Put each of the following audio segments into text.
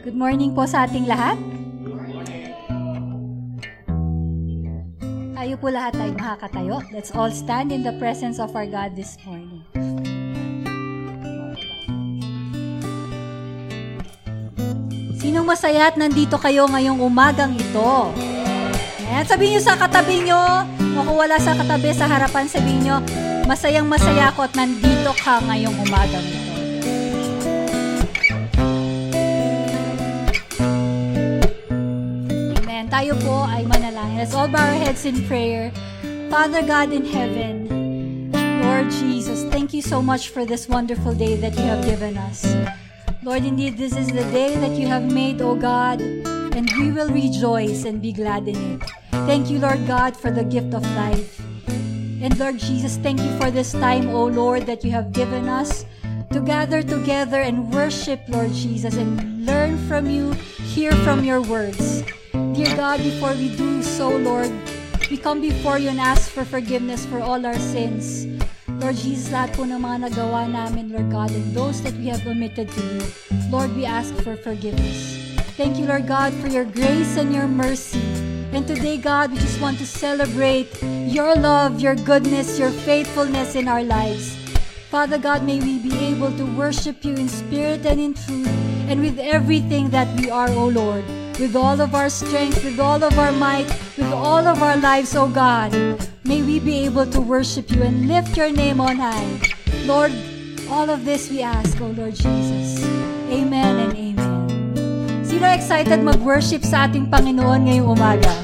Good morning po sa ating lahat. Tayo po lahat ay makakatayo. Let's all stand in the presence of our God this morning. Sinong masaya at nandito kayo ngayong umagang ito? Ayan, sabihin nyo sa katabi nyo, o kung wala sa katabi, sa harapan, sabihin nyo, masayang masaya ako at nandito ka ngayong umagang ito. Tayo po ay manalangin. Let's all bow our heads in prayer. Father God in heaven, Lord Jesus, thank you so much for this wonderful day that you have given us. Lord, indeed, this is the day that you have made, O God, and we will rejoice and be glad in it. Thank you, Lord God, for the gift of life. And Lord Jesus, thank you for this time, O Lord, that you have given us to gather together and worship, Lord Jesus, and learn from you, hear from your words. Dear God, before we do so, Lord, we come before you and ask for forgiveness for all our sins. Lord Jesus, lahat po ng mga nagawa namin, Lord God, and those that we have omitted to do, Lord, we ask for forgiveness. Thank you, Lord God, for your grace and your mercy. And today, God, we just want to celebrate your love, your goodness, your faithfulness in our lives. Father God, may we be able to worship you in spirit and in truth, and with everything that we are, O Lord, with all of our strength, with all of our might, with all of our lives, O God. May we be able to worship you and lift your name on high. Lord, all of this we ask, O Lord Jesus. Amen and amen. Sino excited mag-worship sa ating Panginoon ngayong umaga?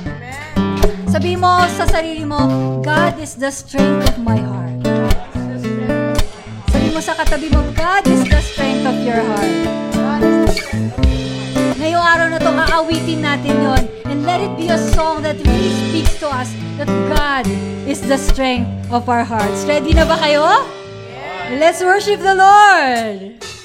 Sabi mo sa sarili mo, God is the strength of my heart. Sabi mo sa katabi mo, God is the strength of your heart. Ngayong araw na to, aawitin natin yon and let it be a song that really speaks to us that God is the strength of our hearts. Ready na ba kayo? Let's worship the Lord!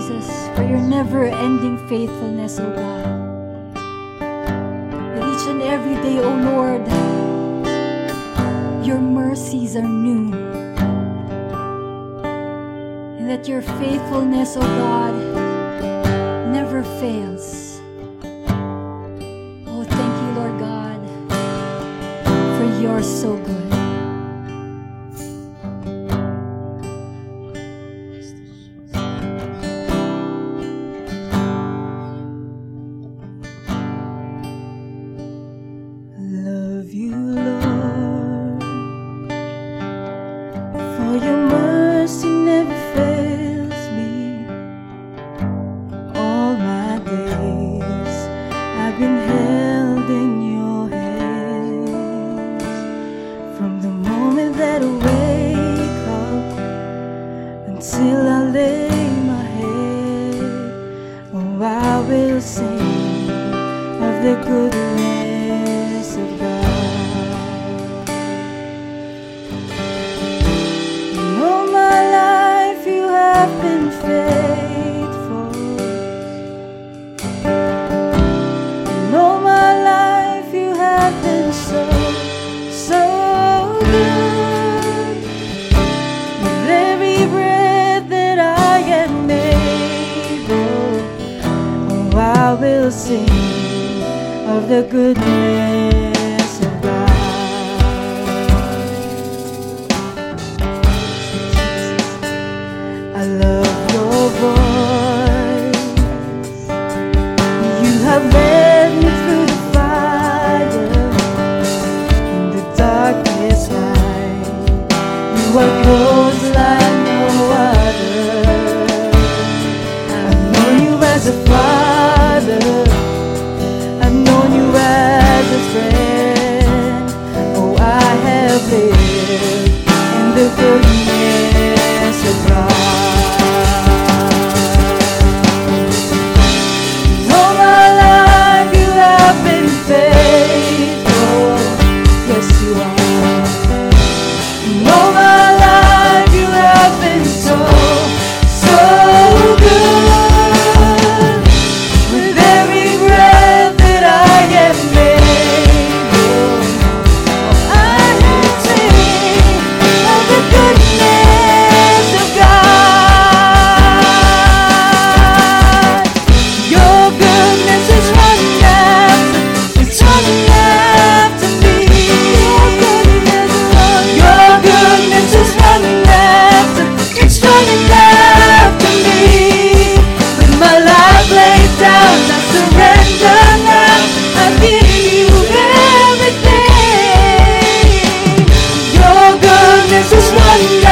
Jesus, for your never ending faithfulness, O God. That each and every day, O Lord, your mercies are new. And that your faithfulness, O God, never fails. Jesus one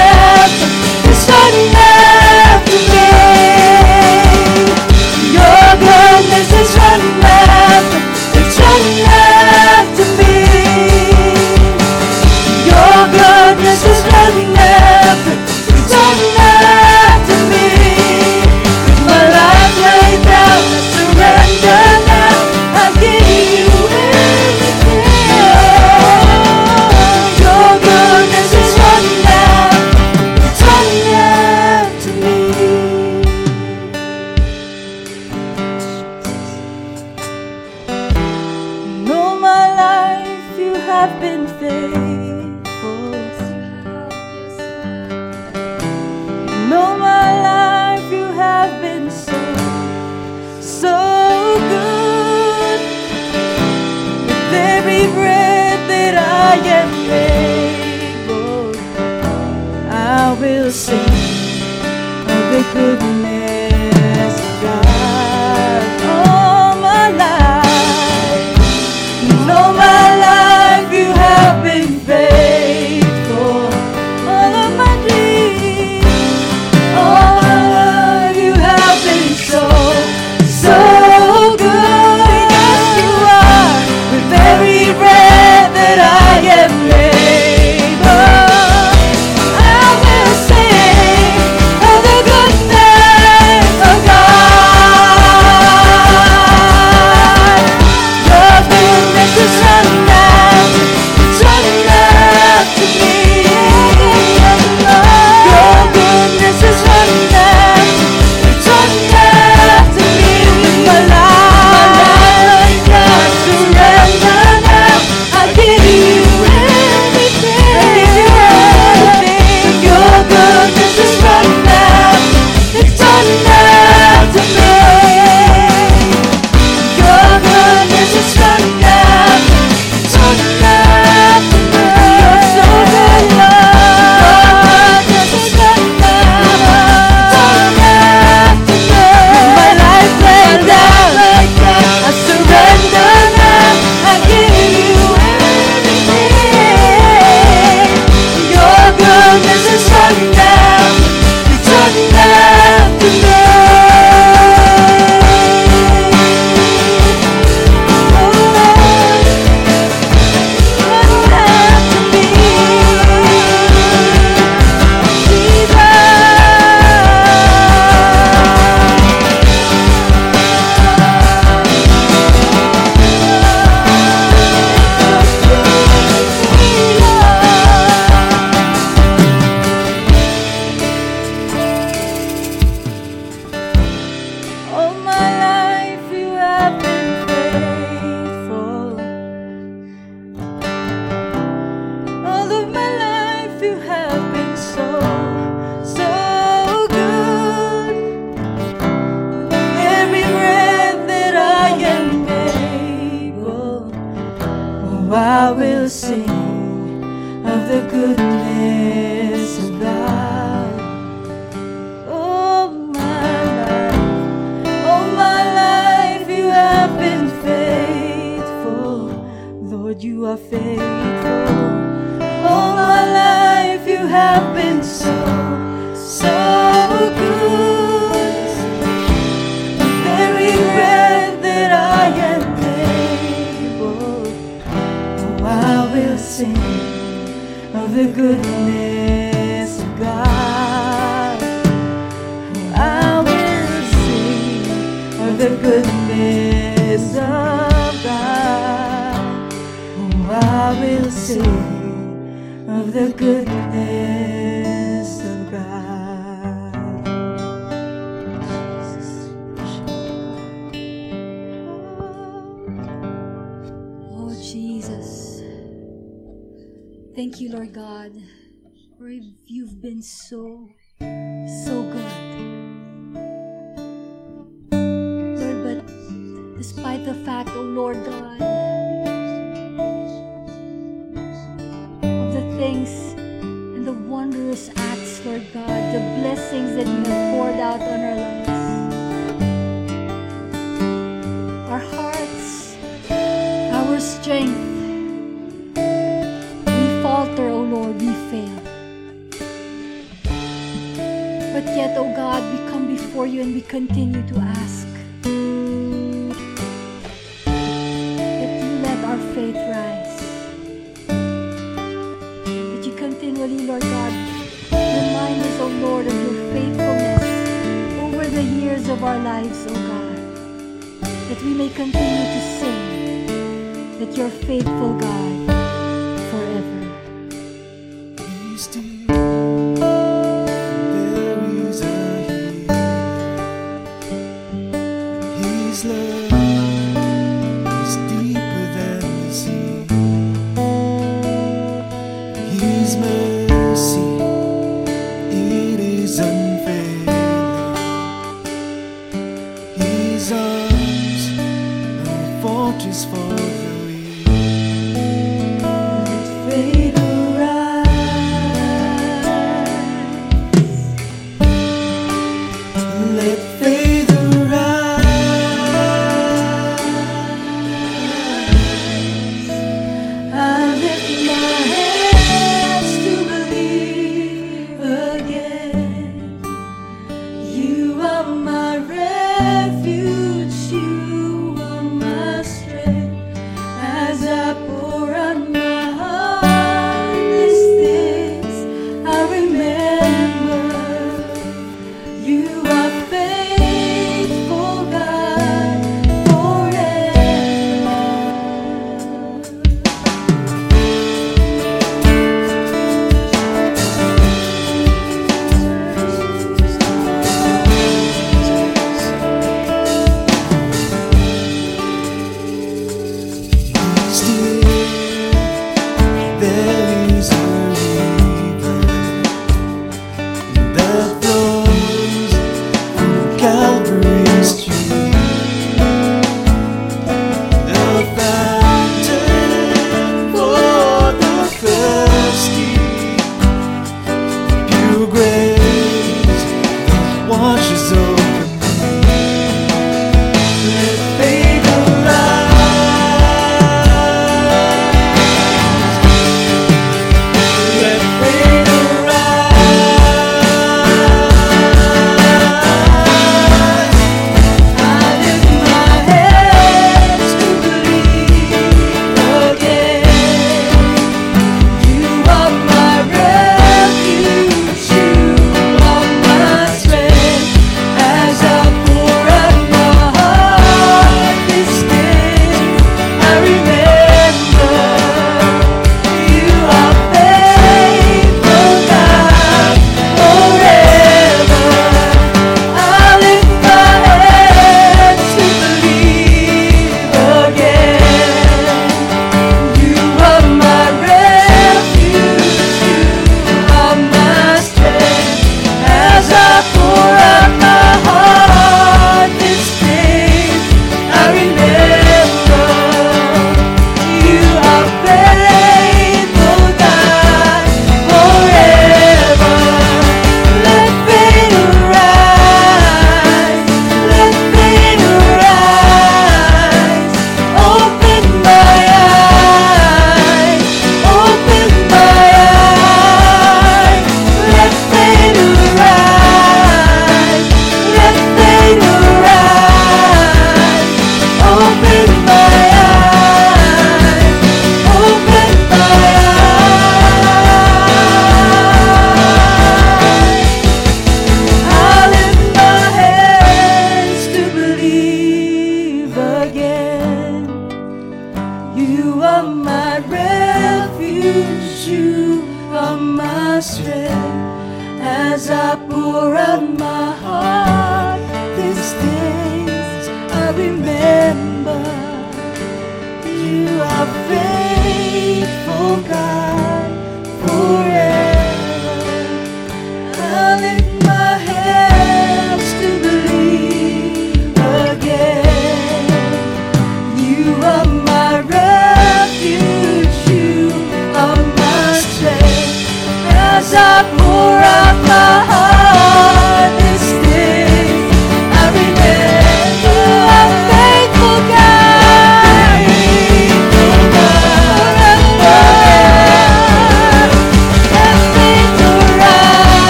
faithful, God,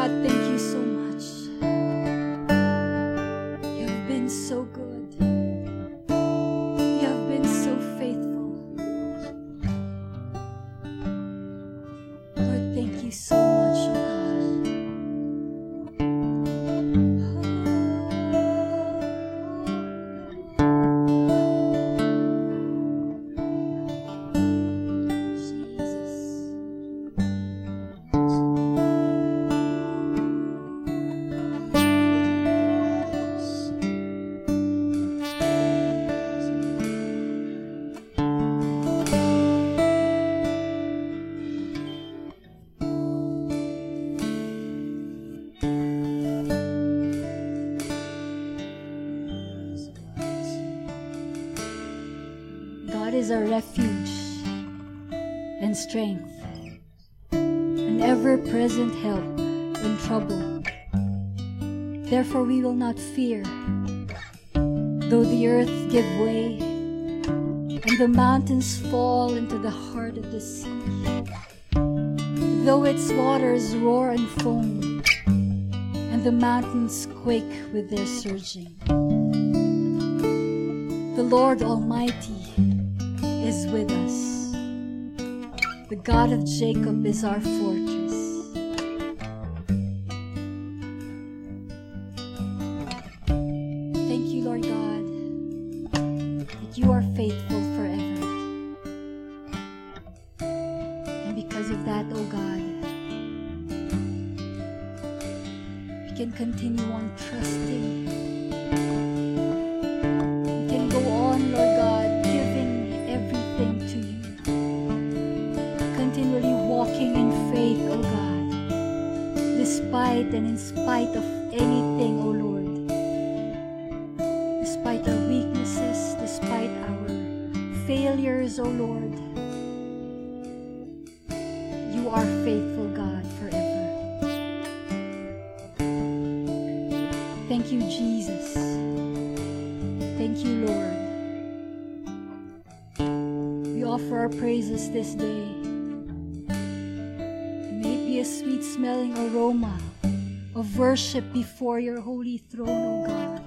Dear God, thank you refuge and strength, an ever present help in trouble. Therefore, we will not fear, though the earth give way and the mountains fall into the heart of the sea, though its waters roar and foam and the mountains quake with their surging. The Lord Almighty God of Jacob is our fortress. Before your holy throne, O God.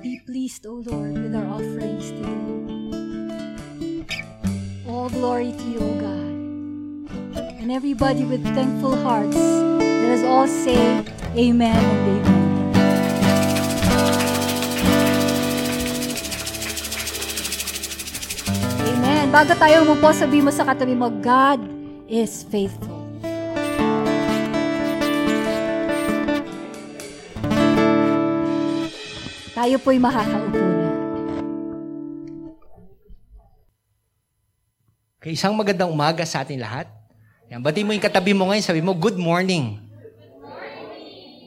Be pleased, O Lord, with our offerings today. All glory to you, O God. And everybody with thankful hearts, let us all say amen and amen. Amen. Bago tayo umupo, sabi mo sa katabi mo, God is faithful. Tayo po'y makakaupo na. Okay, isang magandang umaga sa ating lahat. Yan, bati mo yung katabi mo ngayon, sabi mo, good morning.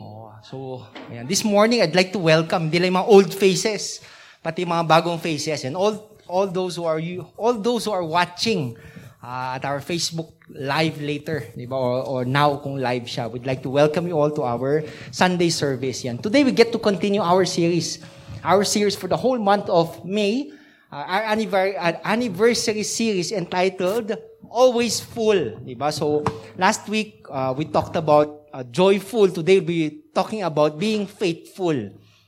Oh, so, ayan. this morning, I'd like to welcome, hindi lang yung mga old faces, pati mga bagong faces, and all all those who are you, all those who are watching uh, at our Facebook live later, di ba? Or, or now kung live siya. We'd like to welcome you all to our Sunday service. Yan. Today we get to continue our series. Our series for the whole month of May. Uh, our anniversary, anniversary series entitled Always Full. Di ba? So last week uh, we talked about uh, joyful. Today we'll be talking about being faithful.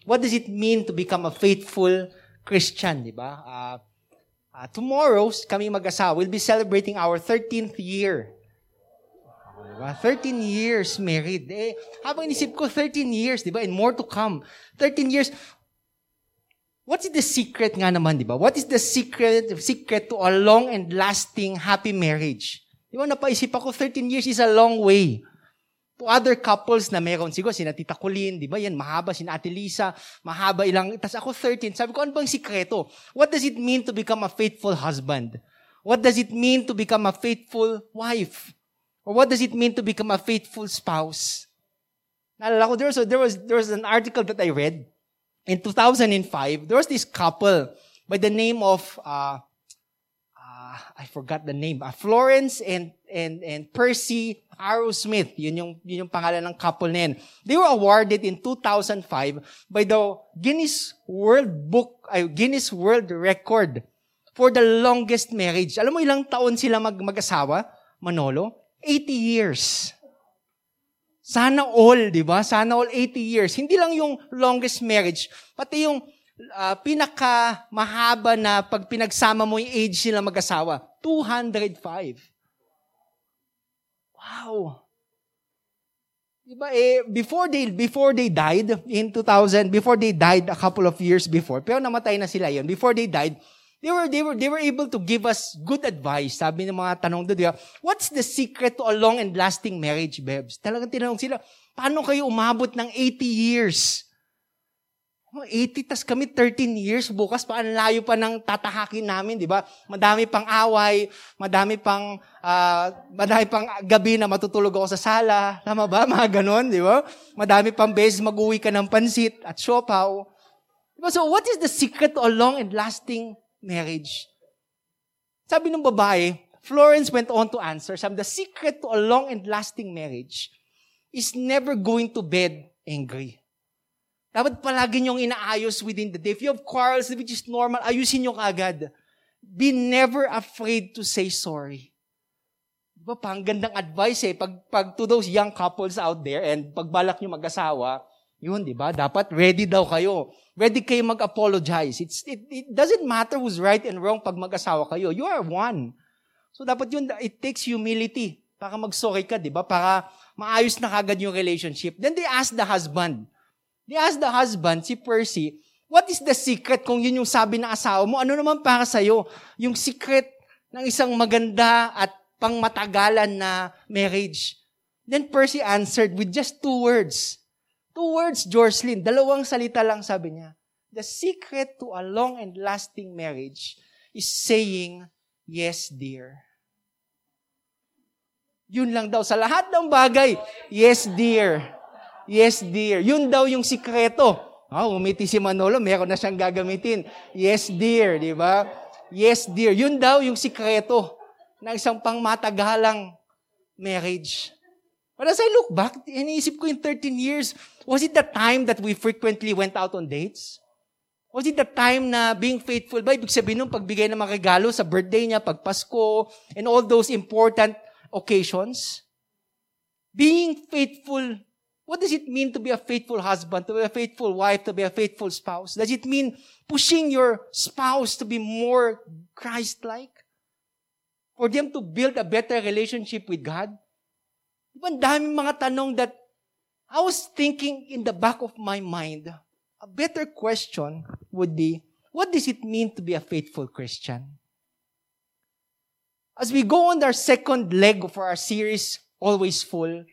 What does it mean to become a faithful Christian, di ba? Uh, uh, tomorrow, kami mag-asawa, we'll be celebrating our 13th year. Diba? 13 years married. Eh, habang inisip ko, 13 years, di ba? And more to come. 13 years. What is the secret nga naman, di ba? What is the secret secret to a long and lasting happy marriage? Di ba, napaisip ako, 13 years is a long way. Other couples na meron, siguro, sina Tita Colleen, di ba yan, mahaba, sina Ate Lisa, mahaba ilang, tas ako 13. Sabi ko, ano bang sikreto? What does it mean to become a faithful husband? What does it mean to become a faithful wife? Or what does it mean to become a faithful spouse? Naalala ko, there was, there was, there was an article that I read. In 2005, there was this couple by the name of uh, I forgot the name. Ah, Florence and and and Percy Arrowsmith. Yun yung yun yung pangalan ng couple na. They were awarded in 2005 by the Guinness World Book, ay Guinness World Record for the longest marriage. Alam mo ilang taon sila mag mag-asawa? Manolo? 80 years. Sana all, di ba? Sana all 80 years. Hindi lang yung longest marriage, pati yung uh, pinaka mahaba na pag pinagsama mo yung age nila mag-asawa, 205. Wow. Diba eh, before they, before they died, in 2000, before they died a couple of years before, pero namatay na sila yon before they died, they were, they were, they were able to give us good advice. Sabi ng mga tanong doon, diba, what's the secret to a long and lasting marriage, Bebs? Talagang tinanong sila, paano kayo umabot ng 80 years? 80, tas kami 13 years, bukas pa, ang layo pa ng tatahakin namin, di ba? Madami pang away, madami pang, uh, madami pang gabi na matutulog ako sa sala. Tama ba? Mga ganon, di ba? Madami pang beses mag-uwi ka ng pansit at siopaw. Diba? So, what is the secret to a long and lasting marriage? Sabi ng babae, Florence went on to answer, sabi, the secret to a long and lasting marriage is never going to bed angry. Dapat palagi niyong inaayos within the day. If you have quarrels, which is normal, ayusin niyo kaagad. Be never afraid to say sorry. Diba, pang gandang advice eh. Pag, pag to those young couples out there and pagbalak niyo mag-asawa, yun, di ba? Dapat ready daw kayo. Ready kayo mag-apologize. It's, it, it doesn't matter who's right and wrong pag mag-asawa kayo. You are one. So dapat yun, it takes humility para mag-sorry ka, di ba? Para maayos na kagad yung relationship. Then they ask the husband, They asked the husband, si Percy, what is the secret kung yun yung sabi ng asawa mo? Ano naman para sa'yo? Yung secret ng isang maganda at pangmatagalan na marriage. Then Percy answered with just two words. Two words, Jocelyn. Dalawang salita lang sabi niya. The secret to a long and lasting marriage is saying, yes, dear. Yun lang daw. Sa lahat ng bagay, yes, dear. Yes, dear. Yun daw yung sikreto. Oh, umiti si Manolo, meron na siyang gagamitin. Yes, dear, di ba? Yes, dear. Yun daw yung sikreto ng isang pangmatagalang marriage. But as I look back, iniisip ko in 13 years, was it the time that we frequently went out on dates? Was it the time na being faithful ba? Ibig sabihin nung pagbigay ng mga regalo sa birthday niya, pag Pasko, and all those important occasions? Being faithful What does it mean to be a faithful husband, to be a faithful wife, to be a faithful spouse? Does it mean pushing your spouse to be more Christ-like? For them to build a better relationship with God? Diba daming mga tanong that I was thinking in the back of my mind, a better question would be, what does it mean to be a faithful Christian? As we go on our second leg of our series, Always Full,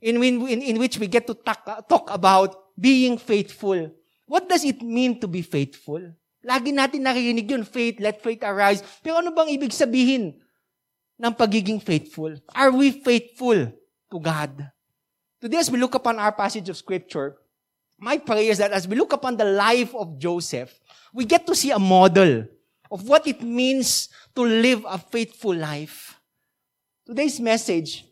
in, in, in which we get to talk, talk about being faithful. What does it mean to be faithful? Lagi natin nakikinig yun, faith, let faith arise. Pero ano bang ibig sabihin ng pagiging faithful? Are we faithful to God? Today, as we look upon our passage of Scripture, my prayer is that as we look upon the life of Joseph, we get to see a model of what it means to live a faithful life. Today's message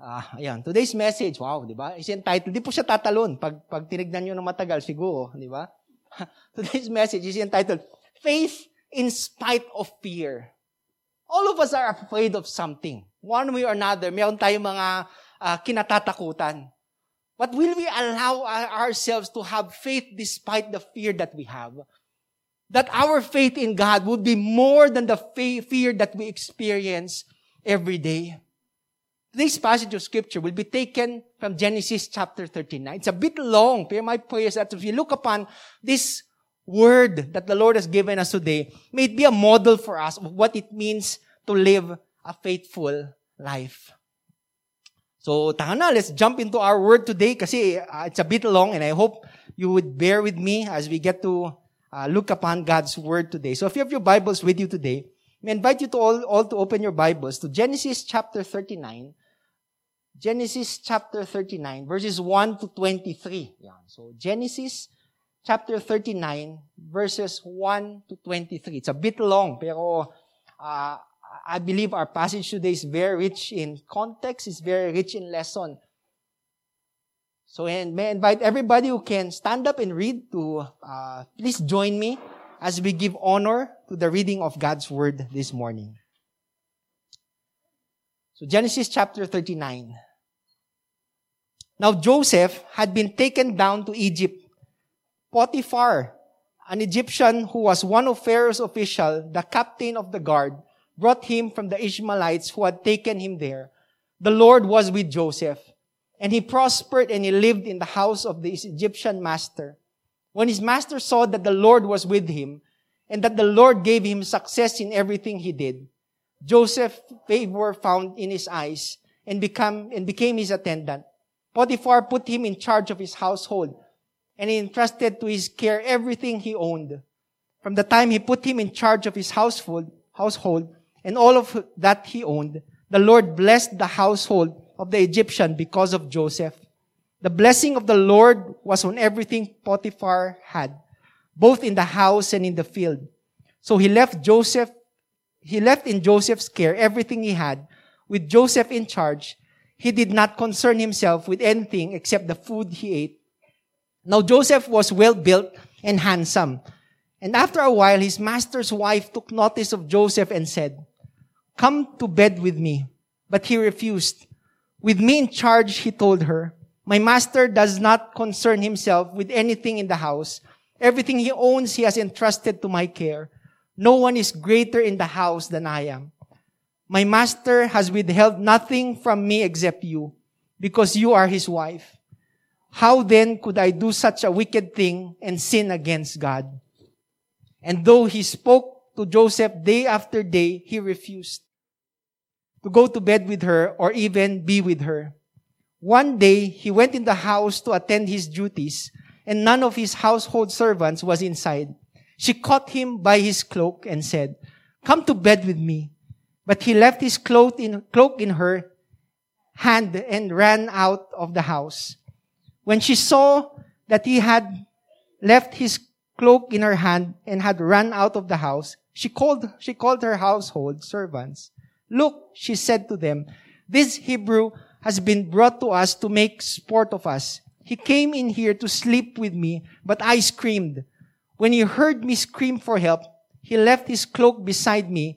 Ah, ayan. Today's message, wow, di ba? Is entitled, di po siya tatalon. Pag, pag tinignan nyo ng matagal, siguro, di ba? Today's message is entitled, Faith in Spite of Fear. All of us are afraid of something. One way or another, meron tayong mga uh, kinatatakutan. But will we allow ourselves to have faith despite the fear that we have? That our faith in God would be more than the fear that we experience every day. This passage of scripture will be taken from Genesis chapter 39. It's a bit long, but my prayer is that if you look upon this word that the Lord has given us today, may it be a model for us of what it means to live a faithful life. So, taka na, let's jump into our word today kasi uh, it's a bit long and I hope you would bear with me as we get to uh, look upon God's word today. So if you have your Bibles with you today, I invite you to all, all to open your Bibles to Genesis chapter 39 Genesis chapter 39, verses 1 to 23. Yan. So, Genesis chapter 39, verses 1 to 23. It's a bit long, pero uh, I believe our passage today is very rich in context, it's very rich in lesson. So, and may I invite everybody who can stand up and read to uh, please join me as we give honor to the reading of God's word this morning. So, Genesis chapter 39. Now, Joseph had been taken down to Egypt. Potiphar, an Egyptian who was one of Pharaoh's officials, the captain of the guard, brought him from the Ishmaelites who had taken him there. The Lord was with Joseph, and he prospered and he lived in the house of the Egyptian master. When his master saw that the Lord was with him, and that the Lord gave him success in everything he did, Joseph favor found in his eyes and become and became his attendant. Potiphar put him in charge of his household, and he entrusted to his care everything he owned. From the time he put him in charge of his household, household and all of that he owned, the Lord blessed the household of the Egyptian because of Joseph. The blessing of the Lord was on everything Potiphar had, both in the house and in the field. So he left Joseph, he left in Joseph's care everything he had. With Joseph in charge, he did not concern himself with anything except the food he ate. Now Joseph was well built and handsome. And after a while, his master's wife took notice of Joseph and said, Come to bed with me. But he refused. With me in charge, he told her, My master does not concern himself with anything in the house. Everything he owns, he has entrusted to my care. No one is greater in the house than I am. My master has withheld nothing from me except you, because you are his wife. How then could I do such a wicked thing and sin against God? And though he spoke to Joseph day after day, he refused to go to bed with her or even be with her. One day, he went in the house to attend his duties, and none of his household servants was inside. She caught him by his cloak and said, Come to bed with me. But he left his cloak in, cloak in her hand and ran out of the house. When she saw that he had left his cloak in her hand and had run out of the house, she called, she called her household servants Look, she said to them, this Hebrew has been brought to us to make sport of us. He came in here to sleep with me, but I screamed. When he heard me scream for help, he left his cloak beside me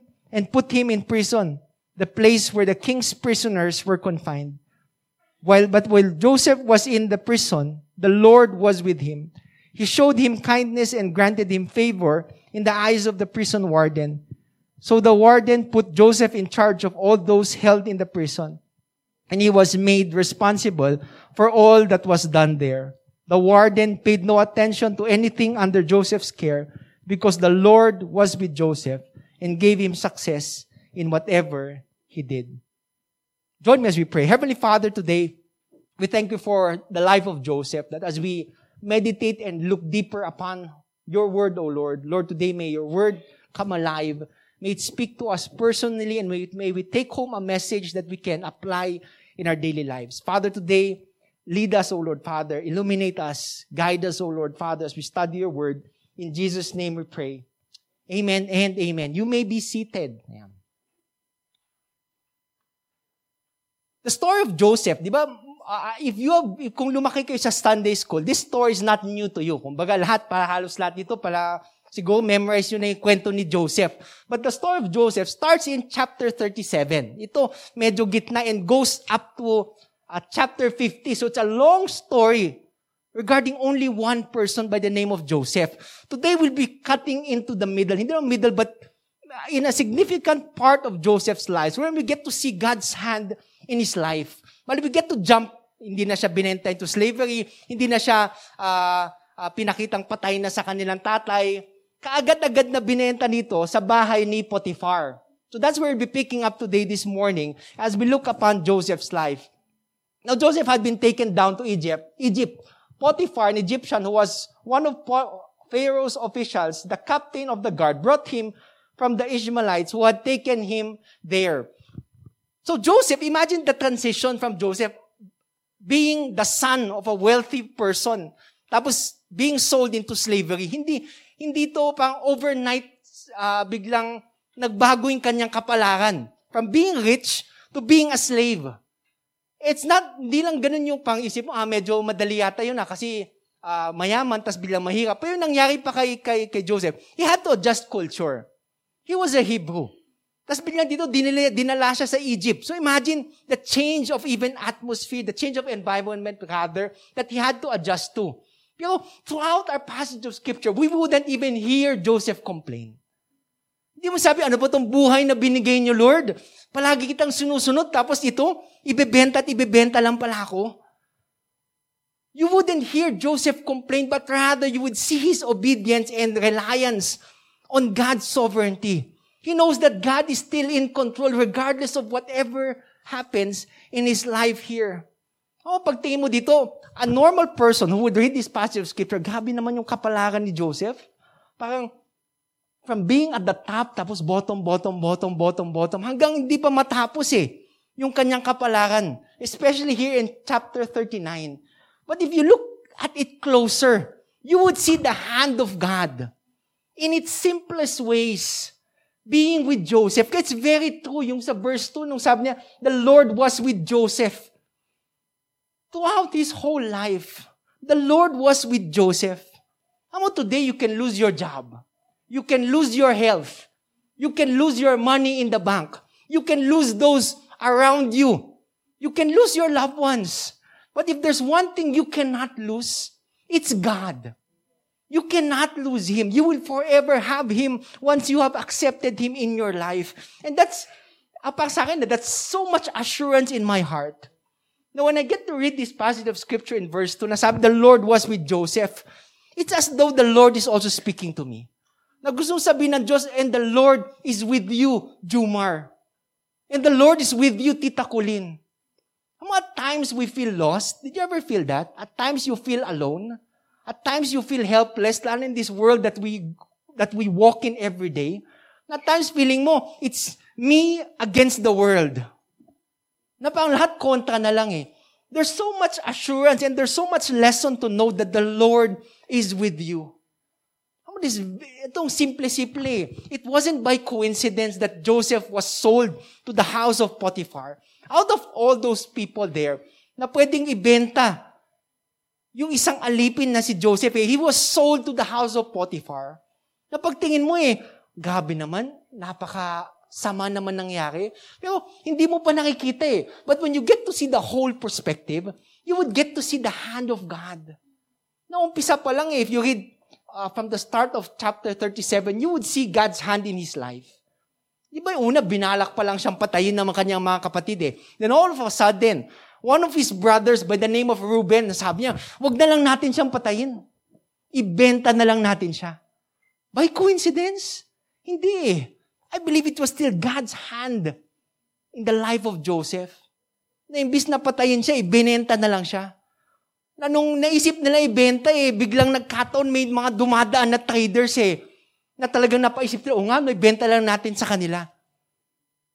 and put him in prison, the place where the king's prisoners were confined. While, but while Joseph was in the prison, the Lord was with him. He showed him kindness and granted him favor in the eyes of the prison warden. So the warden put Joseph in charge of all those held in the prison, and he was made responsible for all that was done there. The warden paid no attention to anything under Joseph's care because the Lord was with Joseph and gave him success in whatever he did. Join me as we pray. Heavenly Father, today, we thank you for the life of Joseph, that as we meditate and look deeper upon your word, O Lord, Lord, today may your word come alive May it speak to us personally and may, may we take home a message that we can apply in our daily lives. Father, today, lead us, O Lord, Father. Illuminate us. Guide us, O Lord, Father, as we study your word. In Jesus' name we pray. Amen and amen. You may be seated. Ayan. The story of Joseph, di ba? Uh, if you have, if, kung lumaki kayo sa Sunday school, this story is not new to you. Kumbaga lahat, para halos lahat dito, para Siguro memorize yun na yung kwento ni Joseph. But the story of Joseph starts in chapter 37. Ito, medyo gitna and goes up to uh, chapter 50. So it's a long story regarding only one person by the name of Joseph. Today we'll be cutting into the middle. Hindi lang middle, but in a significant part of Joseph's life where we get to see God's hand in his life. When we get to jump, hindi na siya binenta into slavery, hindi na siya uh, uh, pinakitang patay na sa kanilang tatay, kaagad-agad na binenta nito sa bahay ni Potiphar. So that's where we'll be picking up today this morning as we look upon Joseph's life. Now, Joseph had been taken down to Egypt. Egypt. Potiphar, an Egyptian who was one of Pharaoh's officials, the captain of the guard, brought him from the Ishmaelites who had taken him there. So Joseph, imagine the transition from Joseph being the son of a wealthy person, tapos being sold into slavery. Hindi, hindi to pang overnight uh, biglang nagbago yung kanyang kapalaran. From being rich to being a slave. It's not, hindi lang ganun yung pang-isip mo, ah, medyo madali yata yun ah, kasi uh, mayaman, tas biglang mahirap. Pero yung nangyari pa kay, kay, kay Joseph, he had to adjust culture. He was a Hebrew. Tapos biglang dito, dinala, dinala siya sa Egypt. So imagine the change of even atmosphere, the change of environment rather, that he had to adjust to. Pero throughout our passage of scripture, we wouldn't even hear Joseph complain. Hindi mo sabi, ano ba itong buhay na binigay niyo, Lord? Palagi kitang sinusunod, tapos ito, ibebenta at ibebenta lang pala ako. You wouldn't hear Joseph complain, but rather you would see his obedience and reliance on God's sovereignty. He knows that God is still in control regardless of whatever happens in his life here. Oh, pagtingin mo dito, a normal person who would read this passage of scripture, gabi naman yung kapalaran ni Joseph. Parang, from being at the top, tapos bottom, bottom, bottom, bottom, bottom, hanggang hindi pa matapos eh, yung kanyang kapalaran. Especially here in chapter 39. But if you look at it closer, you would see the hand of God in its simplest ways being with Joseph. It's very true yung sa verse 2 nung sabi niya, the Lord was with Joseph. Throughout his whole life, the Lord was with Joseph. How about today you can lose your job? You can lose your health. You can lose your money in the bank. You can lose those around you. You can lose your loved ones. But if there's one thing you cannot lose, it's God. You cannot lose Him. You will forever have Him once you have accepted Him in your life. And that's, apa sa akin, that's so much assurance in my heart. Now, when I get to read this passage of scripture in verse 2, nasabi, the Lord was with Joseph, it's as though the Lord is also speaking to me na gusto sabihin ng Diyos, and the Lord is with you, Jumar. And the Lord is with you, Tita Kulin. At times we feel lost. Did you ever feel that? At times you feel alone. At times you feel helpless, lalo in this world that we that we walk in every day. At times feeling mo, it's me against the world. Na parang lahat kontra na lang eh. There's so much assurance and there's so much lesson to know that the Lord is with you this, itong simple-simple. It wasn't by coincidence that Joseph was sold to the house of Potiphar. Out of all those people there, na pwedeng ibenta, yung isang alipin na si Joseph, eh, he was sold to the house of Potiphar. Na pagtingin mo eh, gabi naman, napaka sama naman nangyari. Pero hindi mo pa nakikita eh. But when you get to see the whole perspective, you would get to see the hand of God. Na umpisa pa lang eh, if you read uh, from the start of chapter 37, you would see God's hand in his life. Di ba una, binalak pa lang siyang patayin ng kanyang mga kapatid eh. Then all of a sudden, one of his brothers by the name of Reuben, sabi niya, wag na lang natin siyang patayin. Ibenta na lang natin siya. By coincidence? Hindi eh. I believe it was still God's hand in the life of Joseph. Na imbis na patayin siya, ibinenta na lang siya na nung naisip nila ibenta eh, biglang nagkataon may mga dumadaan na traders eh, na talagang napaisip nila, o nga, may benta lang natin sa kanila.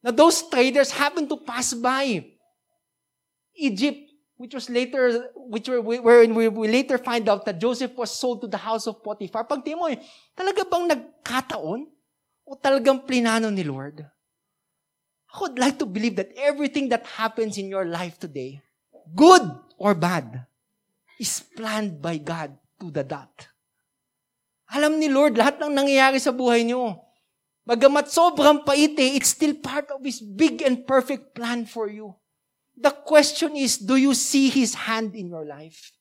Now those traders happened to pass by Egypt, which was later, which were, wherein we, we later find out that Joseph was sold to the house of Potiphar. Pag mo eh, talaga bang nagkataon? O talagang plinano ni Lord? I would like to believe that everything that happens in your life today, good or bad, is planned by God to the dot. Alam ni Lord lahat ng nangyayari sa buhay niyo. Bagamat sobrang paite, it's still part of His big and perfect plan for you. The question is, do you see His hand in your life?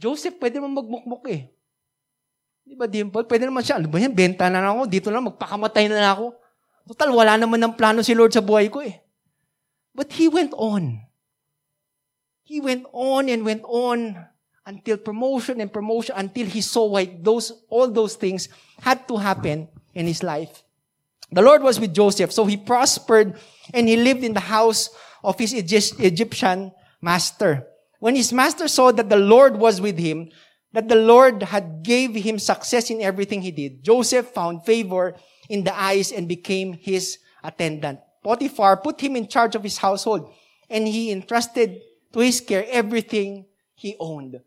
Joseph, pwede naman magmukmuk eh. Di ba, Dimple? Pwede naman siya, ano ba yan, benta na lang ako, dito lang, magpakamatay na ako. Total, wala naman ng plano si Lord sa buhay ko eh. But he went on. He went on and went on until promotion and promotion until he saw why those, all those things had to happen in his life. The Lord was with Joseph, so he prospered and he lived in the house of his Egyptian master. When his master saw that the Lord was with him, that the Lord had gave him success in everything he did, Joseph found favor in the eyes and became his attendant. Potiphar put him in charge of his household and he entrusted to his care everything he owned.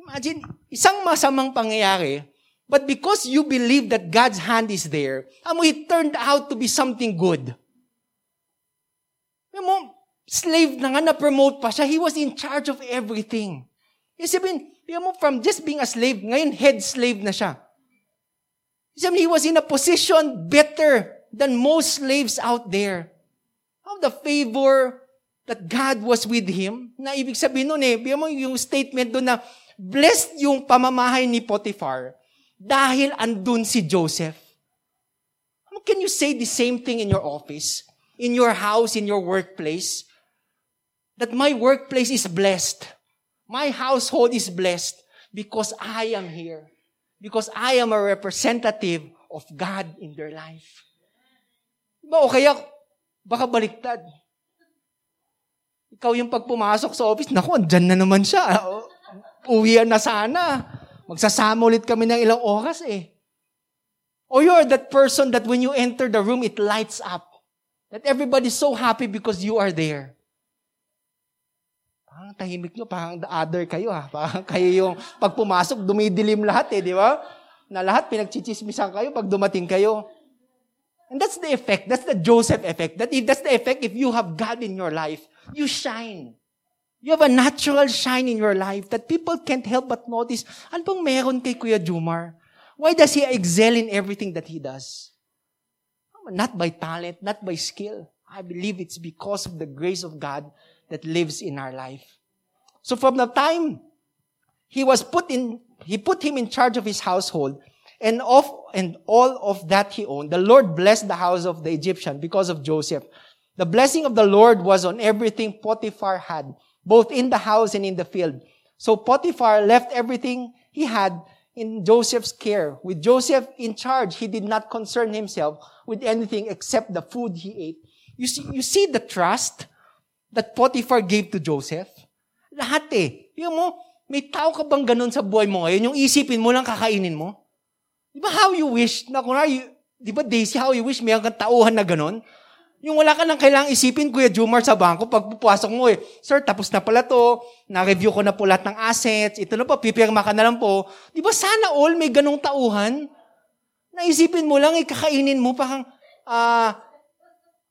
Imagine, isang masamang pangyayari, but because you believe that God's hand is there, amo, it turned out to be something good. Mo, slave na nga, na-promote pa siya. He was in charge of everything. Sabihin, alam mo, from just being a slave, ngayon head slave na siya. Sabihin, he was in a position better than most slaves out there. How the favor that God was with him, na ibig sabihin nun eh, mo yung statement doon na, blessed yung pamamahay ni Potiphar dahil andun si Joseph. Can you say the same thing in your office, in your house, in your workplace? That my workplace is blessed. My household is blessed because I am here. Because I am a representative of God in their life. Diba? O kaya, baka baliktad. Ikaw yung pag pumasok sa office, naku, andyan na naman siya. Uwian na sana. Magsasama ulit kami ng ilang oras eh. Or you're that person that when you enter the room, it lights up. That everybody's so happy because you are there. Parang tahimik nyo, parang the other kayo ha. Parang kayo yung pag pumasok, dumidilim lahat eh, di ba? Na lahat pinagchichismisan kayo pag dumating kayo. And that's the effect. That's the Joseph effect. That if that's the effect if you have God in your life, you shine. You have a natural shine in your life that people can't help but notice. Ano meron kay Kuya Jumar? Why does he excel in everything that he does? Not by talent, not by skill. I believe it's because of the grace of God that lives in our life. So from the time he was put in, he put him in charge of his household, and of and all of that he owned. The Lord blessed the house of the Egyptian because of Joseph. The blessing of the Lord was on everything Potiphar had, both in the house and in the field. So Potiphar left everything he had in Joseph's care. With Joseph in charge, he did not concern himself with anything except the food he ate. You see, you see the trust that Potiphar gave to Joseph? Lahat eh. Yung mo, may tao ka bang ganun sa buhay mo ngayon? Yung isipin mo lang kakainin mo? Di ba how you wish, na kunwari, di ba Daisy, how you wish may kang tauhan na ganun? Yung wala ka nang kailangang isipin, Kuya Jumar, sa bangko, pag pupasok mo eh, Sir, tapos na pala to, na-review ko na po lahat ng assets, ito na po, pipirma ka na lang po. Di ba sana all may ganong tauhan? Naisipin mo lang, ikakainin mo, parang, ah,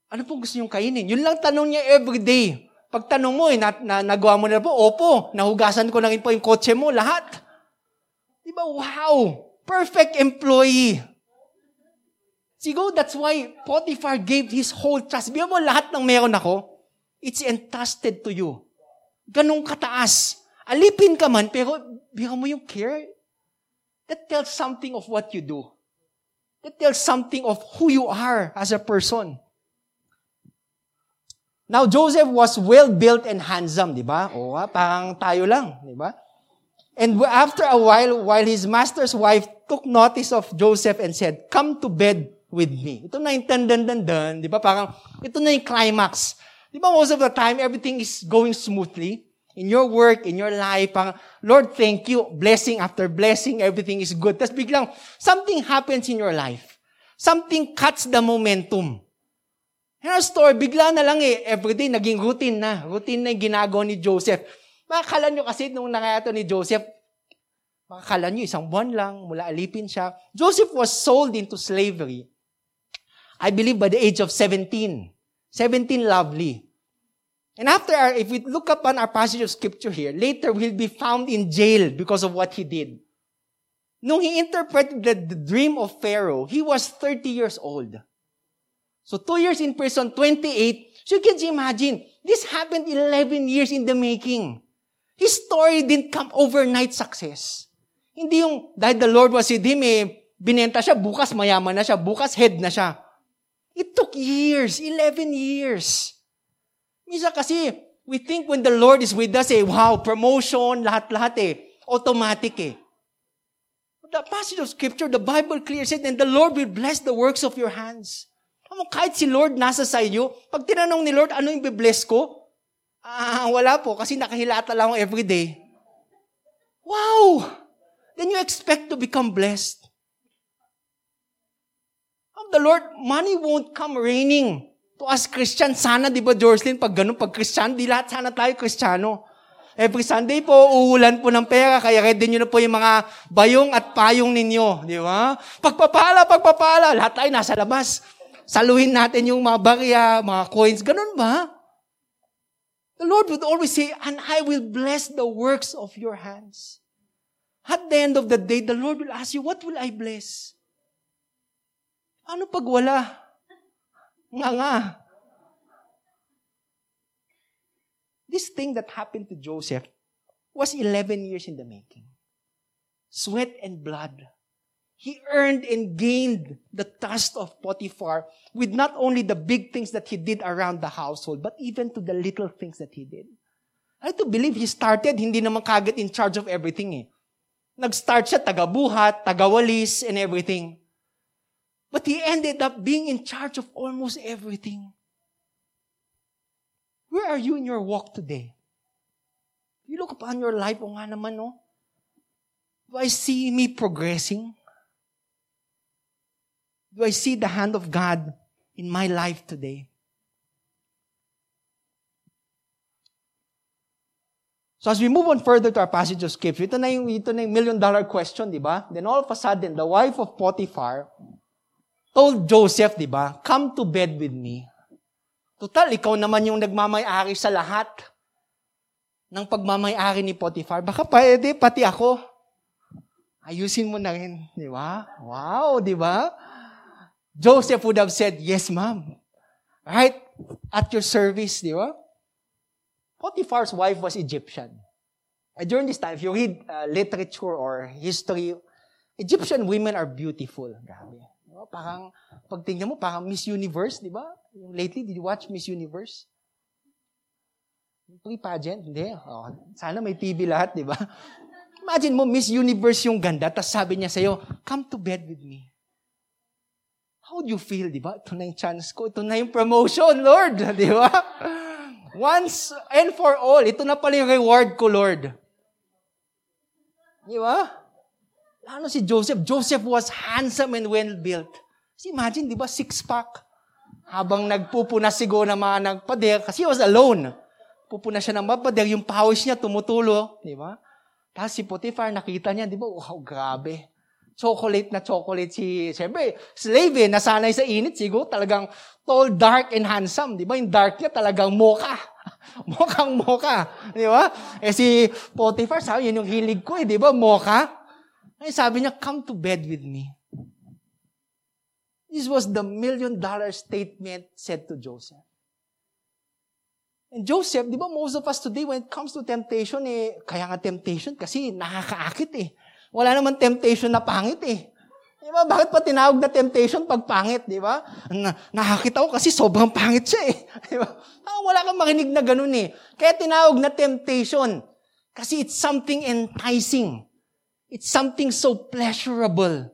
ano pong gusto niyong kainin? Yun lang tanong niya every day. Pag tanong mo, eh, na, na, nagawa mo na po, opo, nahugasan ko na rin po yung kotse mo, lahat. Di ba, wow! Perfect employee. Siguro that's why Potiphar gave his whole trust. Bigyan mo lahat ng meron ako, it's entrusted to you. Ganong kataas. Alipin ka man, pero bigyan mo yung care. That tells something of what you do. That tells something of who you are as a person. Now, Joseph was well-built and handsome, di ba? O, parang tayo lang, di ba? And after a while, while his master's wife took notice of Joseph and said, Come to bed with me. Ito na yung dan di ba? Parang, ito na yung climax. Di ba most of the time, everything is going smoothly? In your work, in your life, parang, Lord, thank you. Blessing after blessing, everything is good. Tapos biglang, something happens in your life. Something cuts the momentum. Yan ang story, bigla na lang eh, everyday, naging routine na. Routine na yung ginagawa ni Joseph. Makakala nyo kasi nung nangyayari ni Joseph, makakala nyo isang buwan lang, mula alipin siya. Joseph was sold into slavery I believe by the age of 17. 17 lovely. And after, our, if we look upon our passage of scripture here, later he'll be found in jail because of what he did. Nung he interpreted the, the dream of Pharaoh, he was 30 years old. So two years in prison, 28. So you can imagine, this happened 11 years in the making. His story didn't come overnight success. Hindi yung, dahil the Lord was with him, eh, binenta siya, bukas mayaman na siya, bukas head na siya. It took years, 11 years. Misa kasi, we think when the Lord is with us, eh, wow, promotion, lahat-lahat eh. Automatic eh. the passage of scripture, the Bible clear said, and the Lord will bless the works of your hands. Alam mo, kahit si Lord nasa sa inyo, pag tinanong ni Lord, ano yung bless ko? Ah, wala po, kasi nakahilata lang ako everyday. Wow! Then you expect to become blessed. Of the Lord, money won't come raining to us Christians. Sana, di ba, Jocelyn, pag ganun, pag Christian, di lahat sana tayo Kristiyano. Every Sunday po, uulan po ng pera, kaya ready nyo na po yung mga bayong at payong ninyo. Di ba? Pagpapala, pagpapala, lahat tayo nasa labas. Saluhin natin yung mga barya, mga coins. Ganun ba? The Lord would always say, and I will bless the works of your hands. At the end of the day, the Lord will ask you, what will I bless? Ano pag wala? Nga nga. This thing that happened to Joseph was 11 years in the making. Sweat and blood. He earned and gained the trust of Potiphar with not only the big things that he did around the household, but even to the little things that he did. I like to believe he started, hindi naman kagad in charge of everything eh. Nag-start siya, taga-buhat, taga-walis, and everything. But he ended up being in charge of almost everything. Where are you in your walk today? You look upon your life, o nga naman, no? Do I see me progressing? Do I see the hand of God in my life today? So as we move on further to our passage of scripture, ito na yung, ito na yung million dollar question, di ba? Then all of a sudden, the wife of Potiphar told Joseph, di ba, come to bed with me. Total, ikaw naman yung nagmamayari sa lahat ng pagmamayari ni Potiphar. Baka pwede, pati ako. Ayusin mo na rin, di ba? Wow, di ba? Joseph would have said, yes, ma'am. Right? At your service, di ba? Potiphar's wife was Egyptian. And during this time, if you read uh, literature or history, Egyptian women are beautiful. Grabe. Parang, pagtingnan mo, parang Miss Universe, di ba? Lately, did you watch Miss Universe? Pre-pageant? Hindi. Oh, sana may TV lahat, di ba? Imagine mo, Miss Universe yung ganda, tapos sabi niya sa'yo, come to bed with me. How do you feel, di ba? Ito na yung chance ko. Ito na yung promotion, Lord. Di ba? Once and for all, ito na pala yung reward ko, Lord. Di ba? Lalo si Joseph. Joseph was handsome and well-built. Kasi imagine, di ba, six-pack. Habang nagpupuna siguro ng mga nagpader, kasi he was alone. Pupuna siya ng mapader, yung pawis niya tumutulo. Di ba? Tapos si Potiphar, nakita niya, di ba, wow, grabe. Chocolate na chocolate si, siyempre, slave eh, nasanay sa init, siguro talagang tall, dark, and handsome. Di ba? Yung dark niya talagang mocha. Mokhang mocha. Di ba? Eh si Potiphar, sabi, yun yung hilig ko eh, di ba? Mocha. Ay sabi niya, come to bed with me. This was the million dollar statement said to Joseph. And Joseph, di ba most of us today, when it comes to temptation, eh, kaya nga temptation kasi nakakaakit eh. Wala naman temptation na pangit eh. Di ba? Bakit pa tinawag na temptation pag pangit, di ba? Na, nakakita ko kasi sobrang pangit siya eh. Di ba? Ah, wala kang makinig na ganun eh. Kaya tinawag na temptation. Kasi it's something enticing. It's something so pleasurable.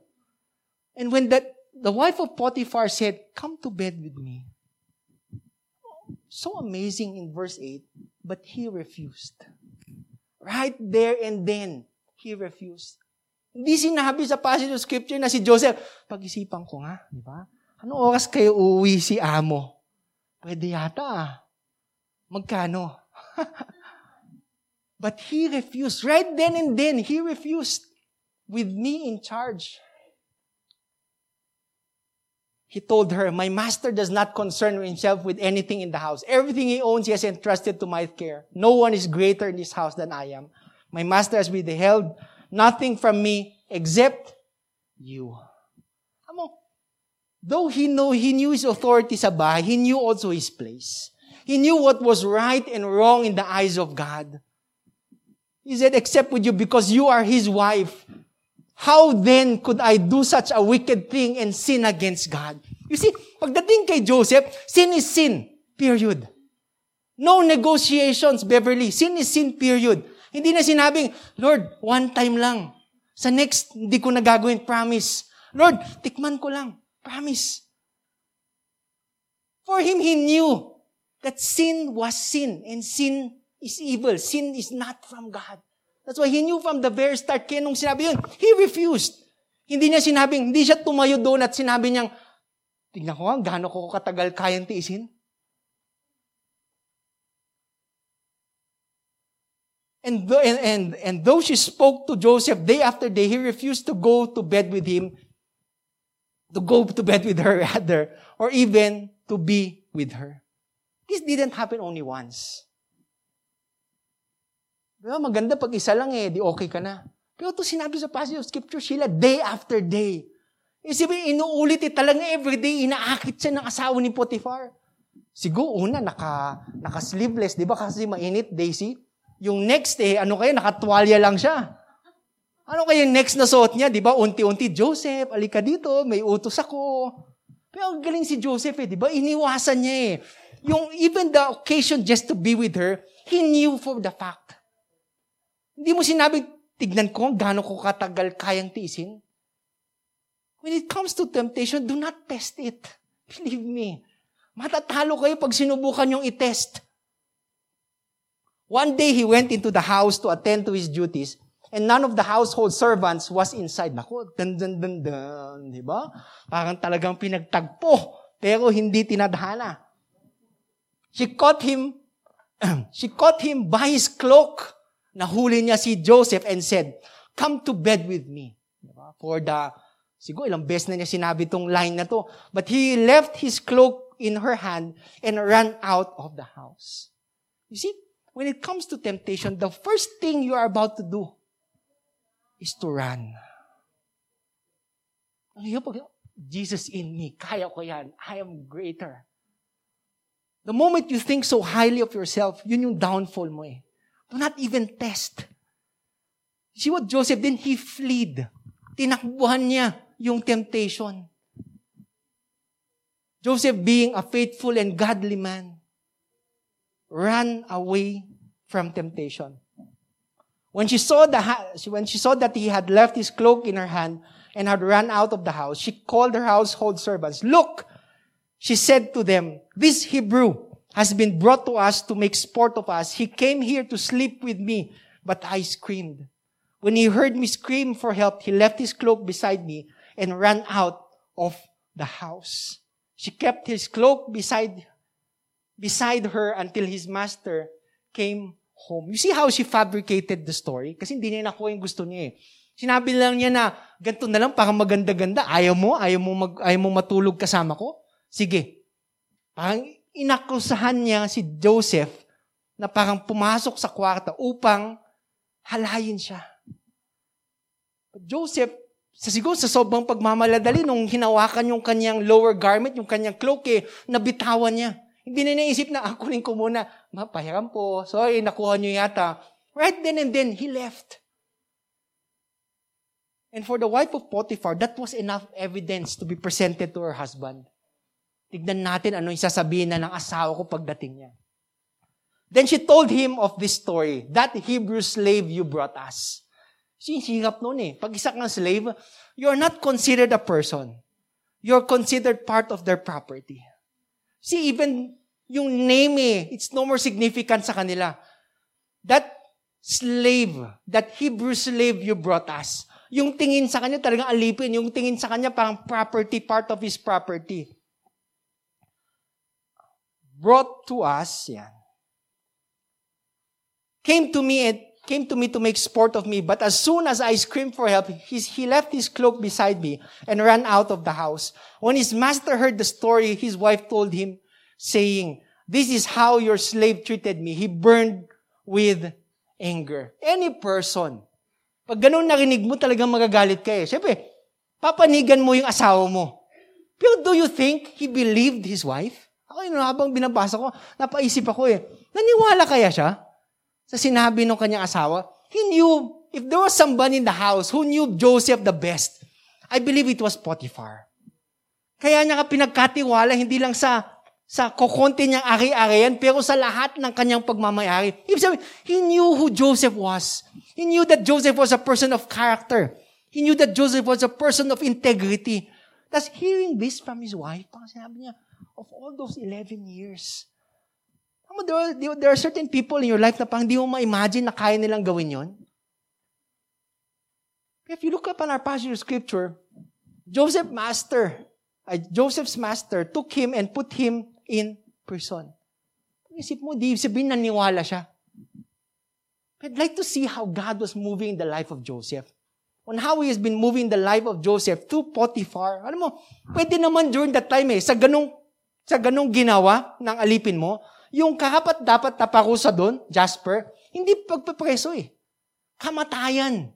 And when that the wife of Potiphar said, Come to bed with me. So amazing in verse 8, but he refused. Right there and then, he refused. Hindi sinabi sa passage of scripture na si Joseph, pag-isipan ko nga, di ba? Ano oras kayo uuwi si amo? Pwede yata ah. Magkano? But he refused. Right then and then, he refused. With me in charge. He told her, My master does not concern himself with anything in the house. Everything he owns, he has entrusted to my care. No one is greater in this house than I am. My master has withheld nothing from me except you. Though he know he knew his authority sa bahay, he knew also his place. He knew what was right and wrong in the eyes of God. He said, except with you because you are his wife. How then could I do such a wicked thing and sin against God? You see, pagdating kay Joseph, sin is sin. Period. No negotiations, Beverly. Sin is sin, period. Hindi na sinabing, Lord, one time lang. Sa next, hindi ko na gagawin, promise. Lord, tikman ko lang. Promise. For him, he knew that sin was sin and sin is evil. Sin is not from God. That's why he knew from the very start. Kaya nung sinabi yun, he refused. Hindi niya sinabing, hindi siya tumayo doon at sinabi niyang, tignan ko nga, gaano ko katagal kayang tiisin. And, th- and, and, and though she spoke to Joseph day after day, he refused to go to bed with him, to go to bed with her rather, or even to be with her. This didn't happen only once. Diba, maganda pag isa lang eh, di okay ka na. Pero ito sinabi sa passage of scripture, Sheila, day after day. Isipin, inuulit eh, talagang everyday, inaakit siya ng asawa ni Potiphar. Siguro, una, naka, naka-sleeveless, di ba? Kasi mainit, Daisy. Yung next eh, ano kayo, nakatwalya lang siya. Ano kaya yung next na suot niya? Di ba? Unti-unti, Joseph, alika dito, may utos ako. Pero ang galing si Joseph eh, di ba? Iniwasan niya eh. Yung even the occasion just to be with her, he knew for the fact. Hindi mo sinabing, tignan ko, gaano ko katagal kayang tiisin. When it comes to temptation, do not test it. Believe me. Matatalo kayo pag sinubukan yung i-test. One day, he went into the house to attend to his duties, and none of the household servants was inside. Naku, dan, dan, dan, dan, di ba? Parang talagang pinagtagpo, pero hindi tinadhana. She caught him, she caught him by his cloak. Nahuli niya si Joseph and said, come to bed with me. Diba? For the, siguro ilang beses na niya sinabi tong line na to. But he left his cloak in her hand and ran out of the house. You see, when it comes to temptation, the first thing you are about to do is to run. Ang hirap pag, Jesus in me, kaya ko yan, I am greater. The moment you think so highly of yourself, yun yung downfall mo eh. Do not even test. See what Joseph did? He fled. Tinakbuhan niya yung temptation. Joseph being a faithful and godly man, ran away from temptation. When she saw the when she saw that he had left his cloak in her hand and had run out of the house, she called her household servants. Look, she said to them, this Hebrew has been brought to us to make sport of us. He came here to sleep with me, but I screamed. When he heard me scream for help, he left his cloak beside me and ran out of the house. She kept his cloak beside beside her until his master came home. You see how she fabricated the story? Kasi hindi niya nakuha yung gusto niya eh. Sinabi lang niya na, ganito na lang, parang maganda-ganda. Ayaw mo? Ayaw mo, mag, ayaw mo matulog kasama ko? Sige. Parang inakusahan niya si Joseph na parang pumasok sa kwarto upang halayin siya. But Joseph, sa siguro sa sobrang pagmamaladali, nung hinawakan yung kanyang lower garment, yung kanyang cloak, eh, nabitawan niya. Hindi na naisip na, ako rin ko muna, mapahiram po, sorry, nakuha niyo yata. Right then and then, he left. And for the wife of Potiphar, that was enough evidence to be presented to her husband. Tignan natin ano yung sasabihin na ng asawa ko pagdating niya. Then she told him of this story, that Hebrew slave you brought us. Sinihirap noon eh. Pag isa kang slave, you're not considered a person. You're considered part of their property. See, even yung name eh, it's no more significant sa kanila. That slave, that Hebrew slave you brought us, yung tingin sa kanya talagang alipin, yung tingin sa kanya parang property, part of his property. Brought to us, yan. Came to me and came to me to make sport of me, but as soon as I screamed for help, he, he left his cloak beside me and ran out of the house. When his master heard the story, his wife told him, saying, This is how your slave treated me. He burned with anger. Any person, pag ganun narinig mo, talagang magagalit ka eh. Siyempre, papanigan mo yung asawa mo. Pero do you think he believed his wife? Ako yun, habang binabasa ko, napaisip ako eh, naniwala kaya siya sa sinabi ng kanyang asawa? He knew, if there was somebody in the house who knew Joseph the best, I believe it was Potiphar. Kaya niya ka pinagkatiwala, hindi lang sa sa kokonti niyang ari-arian, pero sa lahat ng kanyang pagmamayari. Ibig sabihin, he knew who Joseph was. He knew that Joseph was a person of character. He knew that Joseph was a person of integrity. Tapos hearing this from his wife, parang sinabi niya, of all those 11 years, there, are, there are certain people in your life na parang di mo ma-imagine na kaya nilang gawin yon. If you look up on our passage of scripture, Joseph master, uh, Joseph's master took him and put him in prison. Isip mo, di sabihin naniwala siya. I'd like to see how God was moving in the life of Joseph. On how He has been moving the life of Joseph through Potiphar. Alam mo, pwede naman during that time eh, sa ganong, sa ganong ginawa ng alipin mo, yung karapat dapat na parusa doon, Jasper, hindi pagpapreso eh. Kamatayan.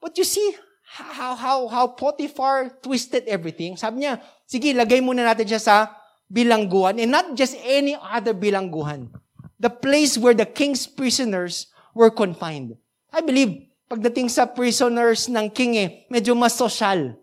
But you see how, how, how Potiphar twisted everything. Sabi niya, sige, lagay muna natin siya sa bilangguhan. And not just any other bilangguhan. The place where the king's prisoners were confined. I believe, pagdating sa prisoners ng king eh, medyo mas social,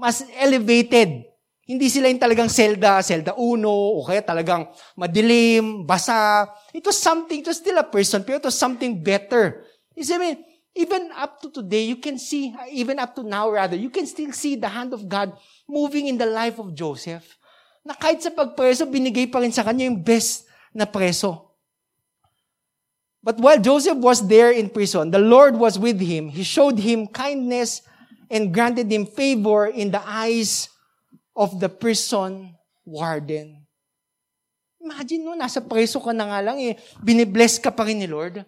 mas elevated. Hindi sila yung talagang selda, selda uno, o kaya talagang madilim, basa. It was something, it was still a person, pero it was something better. You see, I mean, even up to today, you can see, even up to now rather, you can still see the hand of God moving in the life of Joseph. Na kahit sa pagpreso, binigay pa rin sa kanya yung best na preso. But while Joseph was there in prison, the Lord was with him. He showed him kindness and granted him favor in the eyes of the prison warden. Imagine no, nasa preso ka na nga lang eh, binibless ka pa rin ni Lord.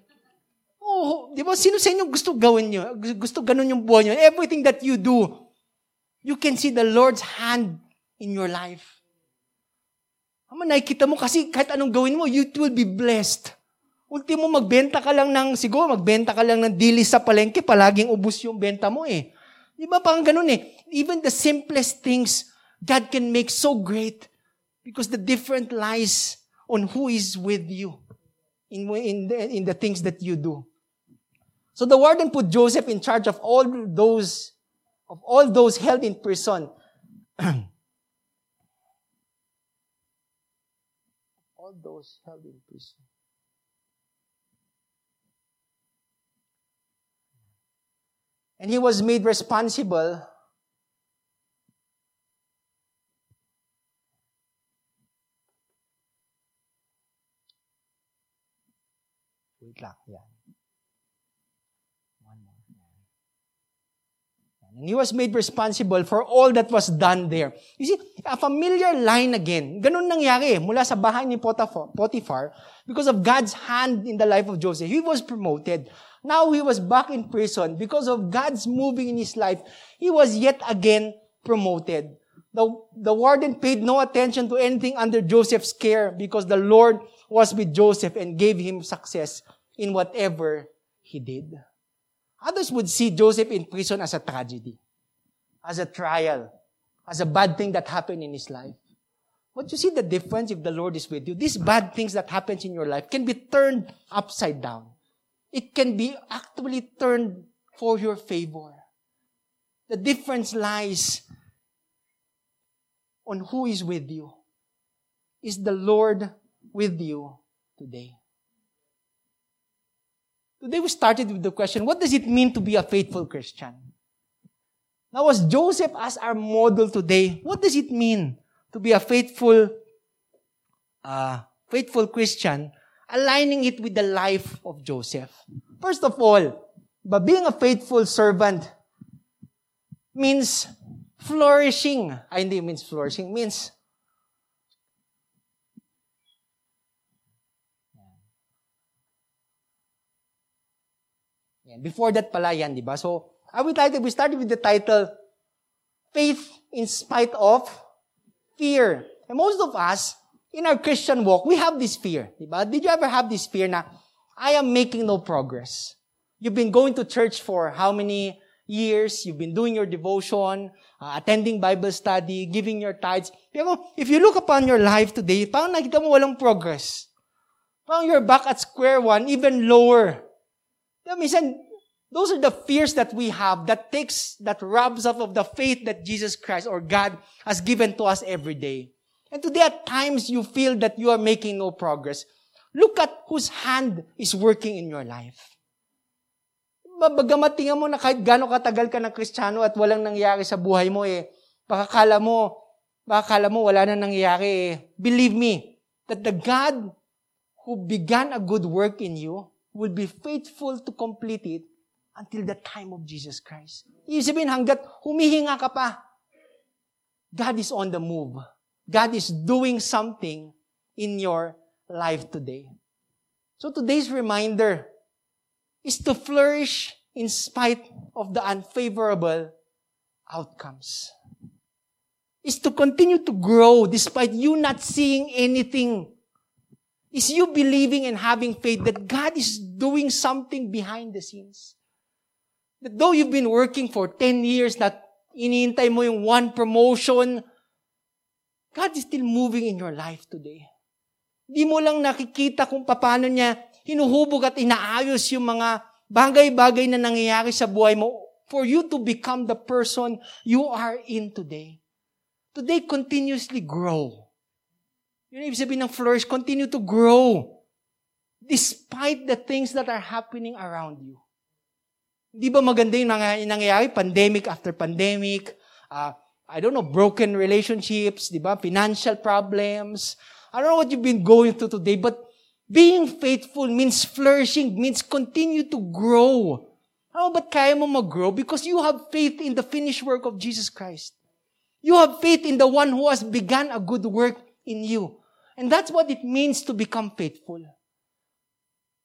Oh, di ba? Sino sa inyo gusto gawin nyo? Gusto ganun yung buhay nyo? Everything that you do, you can see the Lord's hand in your life. Ama, nakikita mo kasi kahit anong gawin mo, you will be blessed. Ultimo, magbenta ka lang ng, siguro, magbenta ka lang ng dili sa palengke, palaging ubus yung benta mo eh. Di ba parang ganun eh? Even the simplest things, God can make so great because the different lies on who is with you in, in, the, in the things that you do. So the warden put Joseph in charge of all those, of all those held in prison. all those held in prison. And he was made responsible lang, yan. One more. And he was made responsible for all that was done there. You see, a familiar line again. Ganun nangyari mula sa bahay ni Potiphar because of God's hand in the life of Joseph. He was promoted. Now he was back in prison because of God's moving in his life. He was yet again promoted. The, the warden paid no attention to anything under Joseph's care because the Lord was with Joseph and gave him success in whatever he did. Others would see Joseph in prison as a tragedy, as a trial, as a bad thing that happened in his life. But you see the difference if the Lord is with you. These bad things that happens in your life can be turned upside down. It can be actually turned for your favor. The difference lies on who is with you. Is the Lord with you today? Today we started with the question, what does it mean to be a faithful Christian? Now, as Joseph as our model today, what does it mean to be a faithful, uh, faithful Christian, aligning it with the life of Joseph? First of all, but being a faithful servant means flourishing. I hindi means flourishing, means Before that pala yan, di ba? So, I would like title, we started with the title, Faith in Spite of Fear. And most of us, in our Christian walk, we have this fear. Di ba? Did you ever have this fear na, I am making no progress? You've been going to church for how many years? You've been doing your devotion, uh, attending Bible study, giving your tithes. Pero if you look upon your life today, parang nakita mo walang progress. Parang you're back at square one, even lower Diba, minsan, those are the fears that we have that takes, that robs us of the faith that Jesus Christ or God has given to us every day. And today at times you feel that you are making no progress. Look at whose hand is working in your life. Bagamat tingnan mo na kahit gano'ng katagal ka ng kristyano at walang nangyari sa buhay mo eh, baka kala mo, baka kala mo wala na nangyayari eh. Believe me, that the God who began a good work in you will be faithful to complete it until the time of Jesus Christ. Ibig hanggat humihinga ka pa, God is on the move. God is doing something in your life today. So today's reminder is to flourish in spite of the unfavorable outcomes. Is to continue to grow despite you not seeing anything. Is you believing and having faith that God is doing something behind the scenes. That though you've been working for 10 years, not iniintay mo yung one promotion, God is still moving in your life today. Di mo lang nakikita kung paano niya hinuhubog at inaayos yung mga bagay-bagay na nangyayari sa buhay mo for you to become the person you are in today. Today, continuously grow. Yun ibig sabihin ng flourish, continue to grow despite the things that are happening around you. Di ba maganda yung nangyayari? Pandemic after pandemic, uh, I don't know, broken relationships, di ba? Financial problems. I don't know what you've been going through today, but being faithful means flourishing, means continue to grow. Ano ba't kaya mo mag-grow? Because you have faith in the finished work of Jesus Christ. You have faith in the one who has begun a good work in you. And that's what it means to become faithful.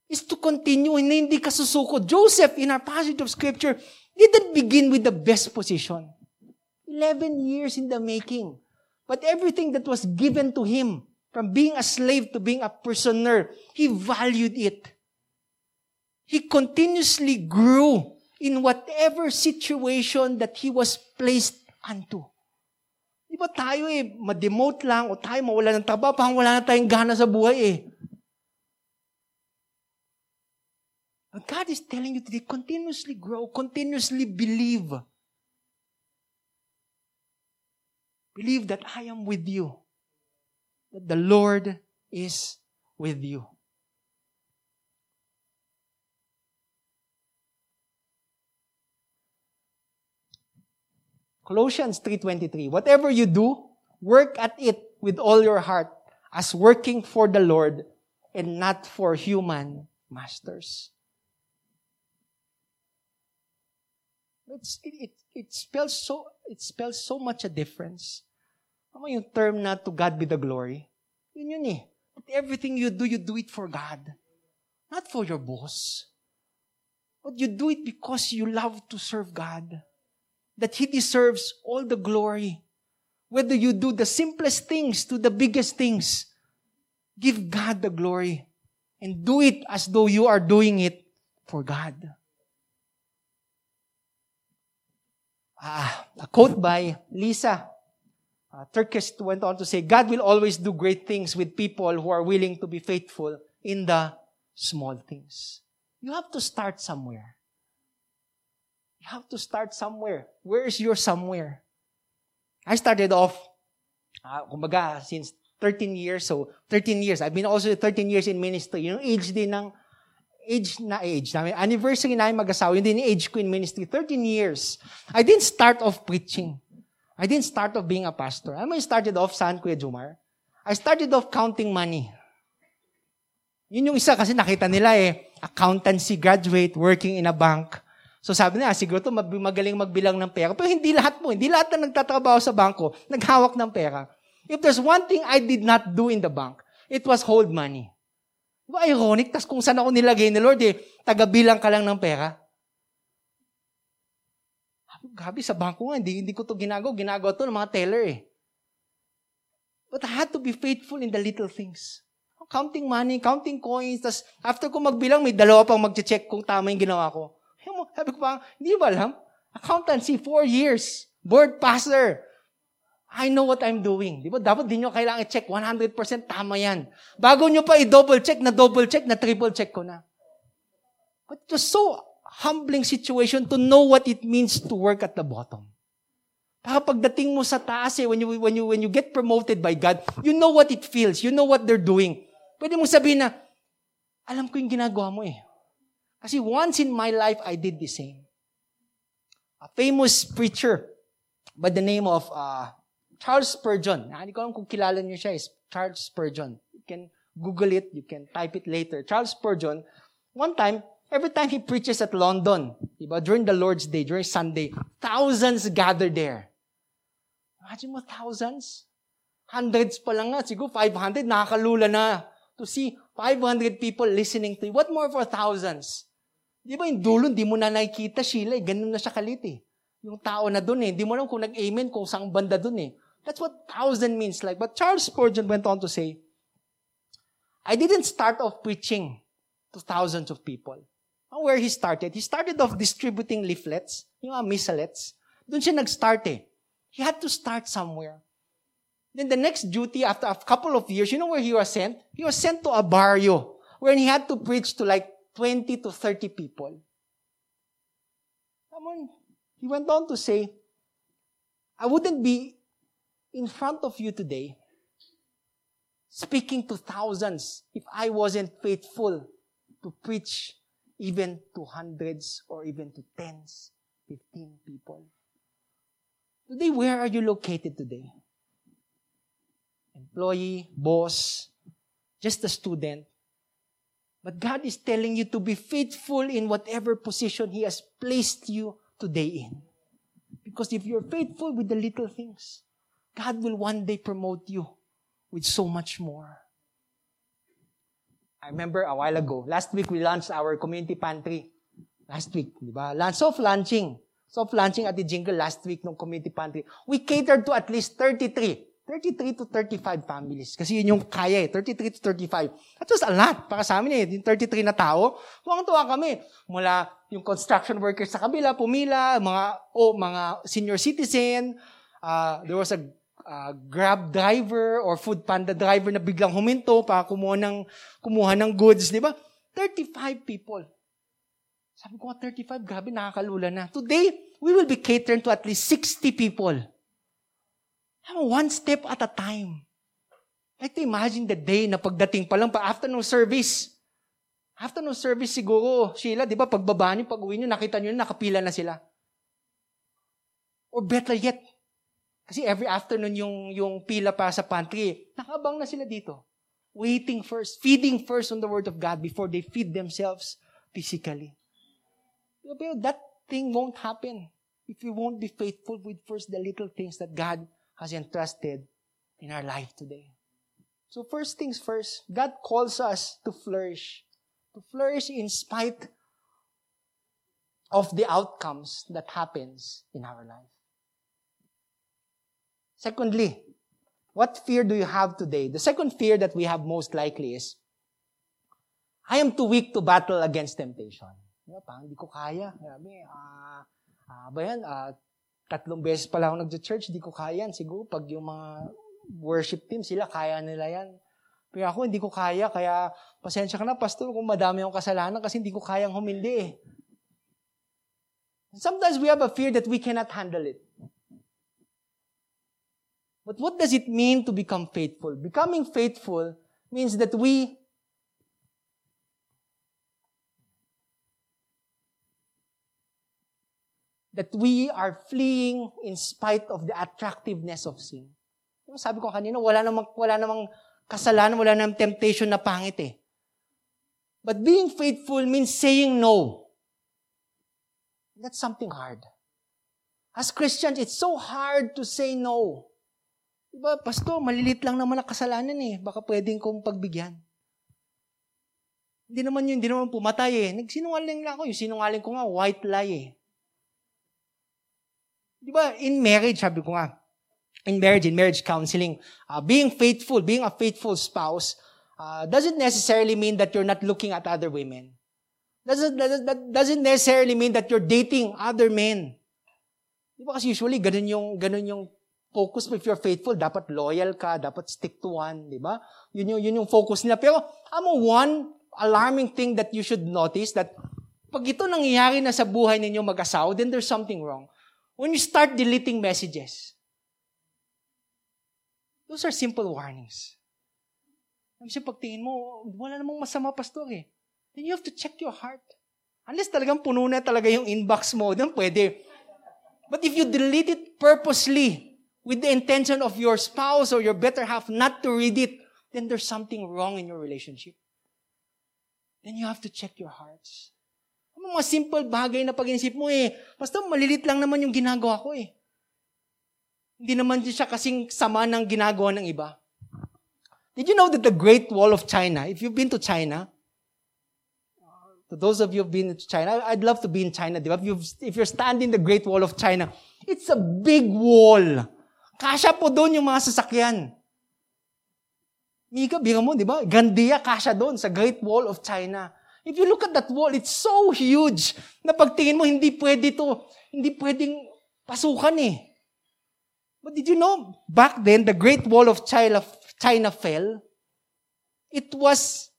Is to continue, hindi ka susuko. Joseph, in our passage of scripture, didn't begin with the best position. 11 years in the making. But everything that was given to him, from being a slave to being a prisoner, he valued it. He continuously grew in whatever situation that he was placed unto. Di tayo eh, ma-demote lang o tayo mawala ng taba, pang wala na tayong gana sa buhay eh. But God is telling you today, continuously grow, continuously believe. Believe that I am with you. That the Lord is with you. Colossians 3:23 Whatever you do, work at it with all your heart as working for the Lord and not for human masters. It's, it, it, it spells so it spells so much a difference. Ano yung term na to God be the glory? Yun yun eh. But everything you do, you do it for God. Not for your boss. But you do it because you love to serve God. That He deserves all the glory. Whether you do the simplest things to the biggest things, give God the glory. And do it as though you are doing it for God. Ah, a quote by Lisa uh, Turkish went on to say, God will always do great things with people who are willing to be faithful in the small things. You have to start somewhere. You have to start somewhere. Where is your somewhere? I started off, uh, kumbaga, since 13 years. So, 13 years. I've been also 13 years in ministry. Yung age din ng, age na age. Namin, anniversary namin mag-asawa. Yun din yung age ko in ministry. 13 years. I didn't start off preaching. I didn't start off being a pastor. I started off, saan, Kuya Jumar? I started off counting money. Yun yung isa kasi nakita nila eh, accountancy graduate, working in a bank. So sabi nila, ah, siguro to magaling magbilang ng pera. Pero hindi lahat mo, hindi lahat na nagtatrabaho sa bangko, naghawak ng pera. If there's one thing I did not do in the bank, it was hold money. Diba ironic? Tapos kung saan ako nilagay ni Lord, eh, tagabilang ka lang ng pera. Gabi, sa bangko nga, hindi, hindi ko to ginagawa. Ginagawa to ng mga teller eh. But I had to be faithful in the little things. Counting money, counting coins, tas after ko magbilang, may dalawa pang magche-check kung tama yung ginawa ko. Sabi ko pa, hindi ba alam? Accountancy, four years. Board passer. I know what I'm doing. Di ba? Dapat din nyo kailangan i-check 100% tama yan. Bago nyo pa i-double check, na double check, na triple check ko na. But was so humbling situation to know what it means to work at the bottom. Para pagdating mo sa taas eh, when you, when, you, when you get promoted by God, you know what it feels. You know what they're doing. Pwede mong sabihin na, alam ko yung ginagawa mo eh. Kasi once in my life, I did the same. A famous preacher by the name of uh, Charles Spurgeon. Ah, Hindi ko alam kung kilala niyo siya, is Charles Spurgeon. You can Google it, you can type it later. Charles Spurgeon, one time, every time he preaches at London, diba, during the Lord's Day, during Sunday, thousands gather there. Imagine mo, thousands? Hundreds pa lang nga, siguro 500, nakakalula na to see 500 people listening to you. What more for thousands? Di ba yung dulo, di mo na nakikita, Sheila, eh, ganun na siya kalit eh. Yung tao na dun eh, di mo alam kung nag-amen kung saan banda dun eh. That's what thousand means like. But Charles Spurgeon went on to say, I didn't start off preaching to thousands of people. And where he started, he started off distributing leaflets, yung mga missalets. Doon siya nag-start eh. He had to start somewhere. Then the next duty, after a couple of years, you know where he was sent? He was sent to a barrio, where he had to preach to like 20 to 30 people. Come on. He went on to say, I wouldn't be in front of you today speaking to thousands if I wasn't faithful to preach even to hundreds or even to tens, 15 people. Today, where are you located today? Employee, boss, just a student. But God is telling you to be faithful in whatever position He has placed you today in. Because if you're faithful with the little things, God will one day promote you with so much more. I remember a while ago, last week we launched our community pantry. Last week, di ba? Lunch, soft launching. Soft launching at the jingle last week ng community pantry. We catered to at least 33. 33 to 35 families. Kasi yun yung kaya eh. 33 to 35. That was a lot para sa amin eh. Yung 33 na tao. Tuwang-tuwa kami. Mula yung construction workers sa kabila, pumila, mga, o oh, mga senior citizen. Uh, there was a uh, grab driver or food panda driver na biglang huminto para kumuha ng, kumuha ng goods, di ba? 35 people. Sabi ko, 35, grabe, nakakalula na. Today, we will be catering to at least 60 people. One step at a time. Like to imagine the day na pagdating pa lang, pa afternoon service. Afternoon service siguro, Sheila, di ba, pagbaba niyo, pag uwi niyo, nakita niyo, nakapila na sila. Or better yet, kasi every afternoon yung, yung pila pa sa pantry, nakabang na sila dito. Waiting first, feeding first on the Word of God before they feed themselves physically. Pero that thing won't happen if we won't be faithful with first the little things that God has entrusted in our life today. So first things first, God calls us to flourish. To flourish in spite of the outcomes that happens in our life. Secondly, what fear do you have today? The second fear that we have most likely is, I am too weak to battle against temptation. Diba, ko kaya. Sabi, ah, uh, ba yan, uh, tatlong beses pa lang ako nag-church, hindi ko kaya yan. Siguro pag yung mga worship team, sila kaya nila yan. Pero ako, hindi ko kaya, kaya pasensya ka na, pastor, kung madami akong kasalanan kasi hindi ko kayang humindi eh. Sometimes we have a fear that we cannot handle it. But what does it mean to become faithful? Becoming faithful means that we that we are fleeing in spite of the attractiveness of sin. Yung sabi ko kanina, wala namang, wala namang kasalanan, wala namang temptation na pangit eh. But being faithful means saying no. That's something hard. As Christians, it's so hard to say no. Diba, Pastor, malilit lang naman ang kasalanan eh. Baka pwedeng kong pagbigyan. Hindi naman yun, hindi naman pumatay eh. Nagsinungaling lang ako. Yung sinungaling ko nga, white lie eh. Di ba, in marriage, sabi ko nga, in marriage, in marriage counseling, uh, being faithful, being a faithful spouse, uh, doesn't necessarily mean that you're not looking at other women. Doesn't, that doesn't necessarily mean that you're dating other men. Di ba kasi usually, ganun yung, ganun yung focus if you're faithful, dapat loyal ka, dapat stick to one, di ba? Yun yung, yun yung focus nila. Pero, amo, one alarming thing that you should notice that pag ito nangyayari na sa buhay ninyo mag-asawa, then there's something wrong. When you start deleting messages, those are simple warnings. Kasi pag tingin mo, wala namang masama, pastor eh. Then you have to check your heart. Unless talagang puno na talaga yung inbox mo, then pwede. But if you delete it purposely with the intention of your spouse or your better half not to read it, then there's something wrong in your relationship. Then you have to check your hearts. Mga simple bagay na pag-inisip mo eh, basta malilit lang naman yung ginagawa ko eh. Hindi naman siya kasing sama ng ginagawa ng iba. Did you know that the Great Wall of China, if you've been to China, to those of you who've been to China, I'd love to be in China, di ba? If, you've, if you're standing the Great Wall of China, it's a big wall. Kasya po doon yung mga sasakyan. Mika, bira mo, di ba? Gandia, kasya doon sa Great Wall of China. If you look at that wall, it's so huge na pagtingin mo, hindi pwede to, hindi pwedeng pasukan eh. But did you know, back then, the Great Wall of China, China fell. It was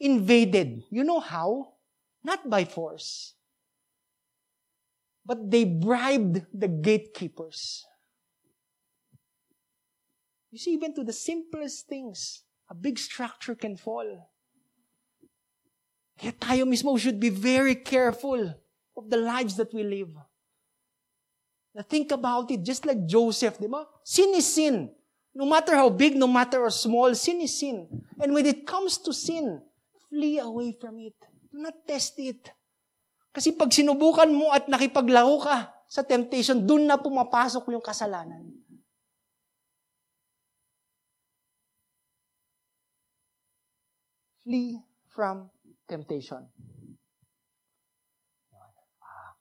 invaded. You know how? Not by force. But they bribed the gatekeepers. You see, even to the simplest things, a big structure can fall. Kaya tayo mismo should be very careful of the lives that we live. Now think about it, just like Joseph, di ba? Sin is sin. No matter how big, no matter how small, sin is sin. And when it comes to sin, flee away from it. Do not test it. Kasi pag sinubukan mo at nakipaglaro ka sa temptation, dun na pumapasok yung kasalanan. Flee from temptation.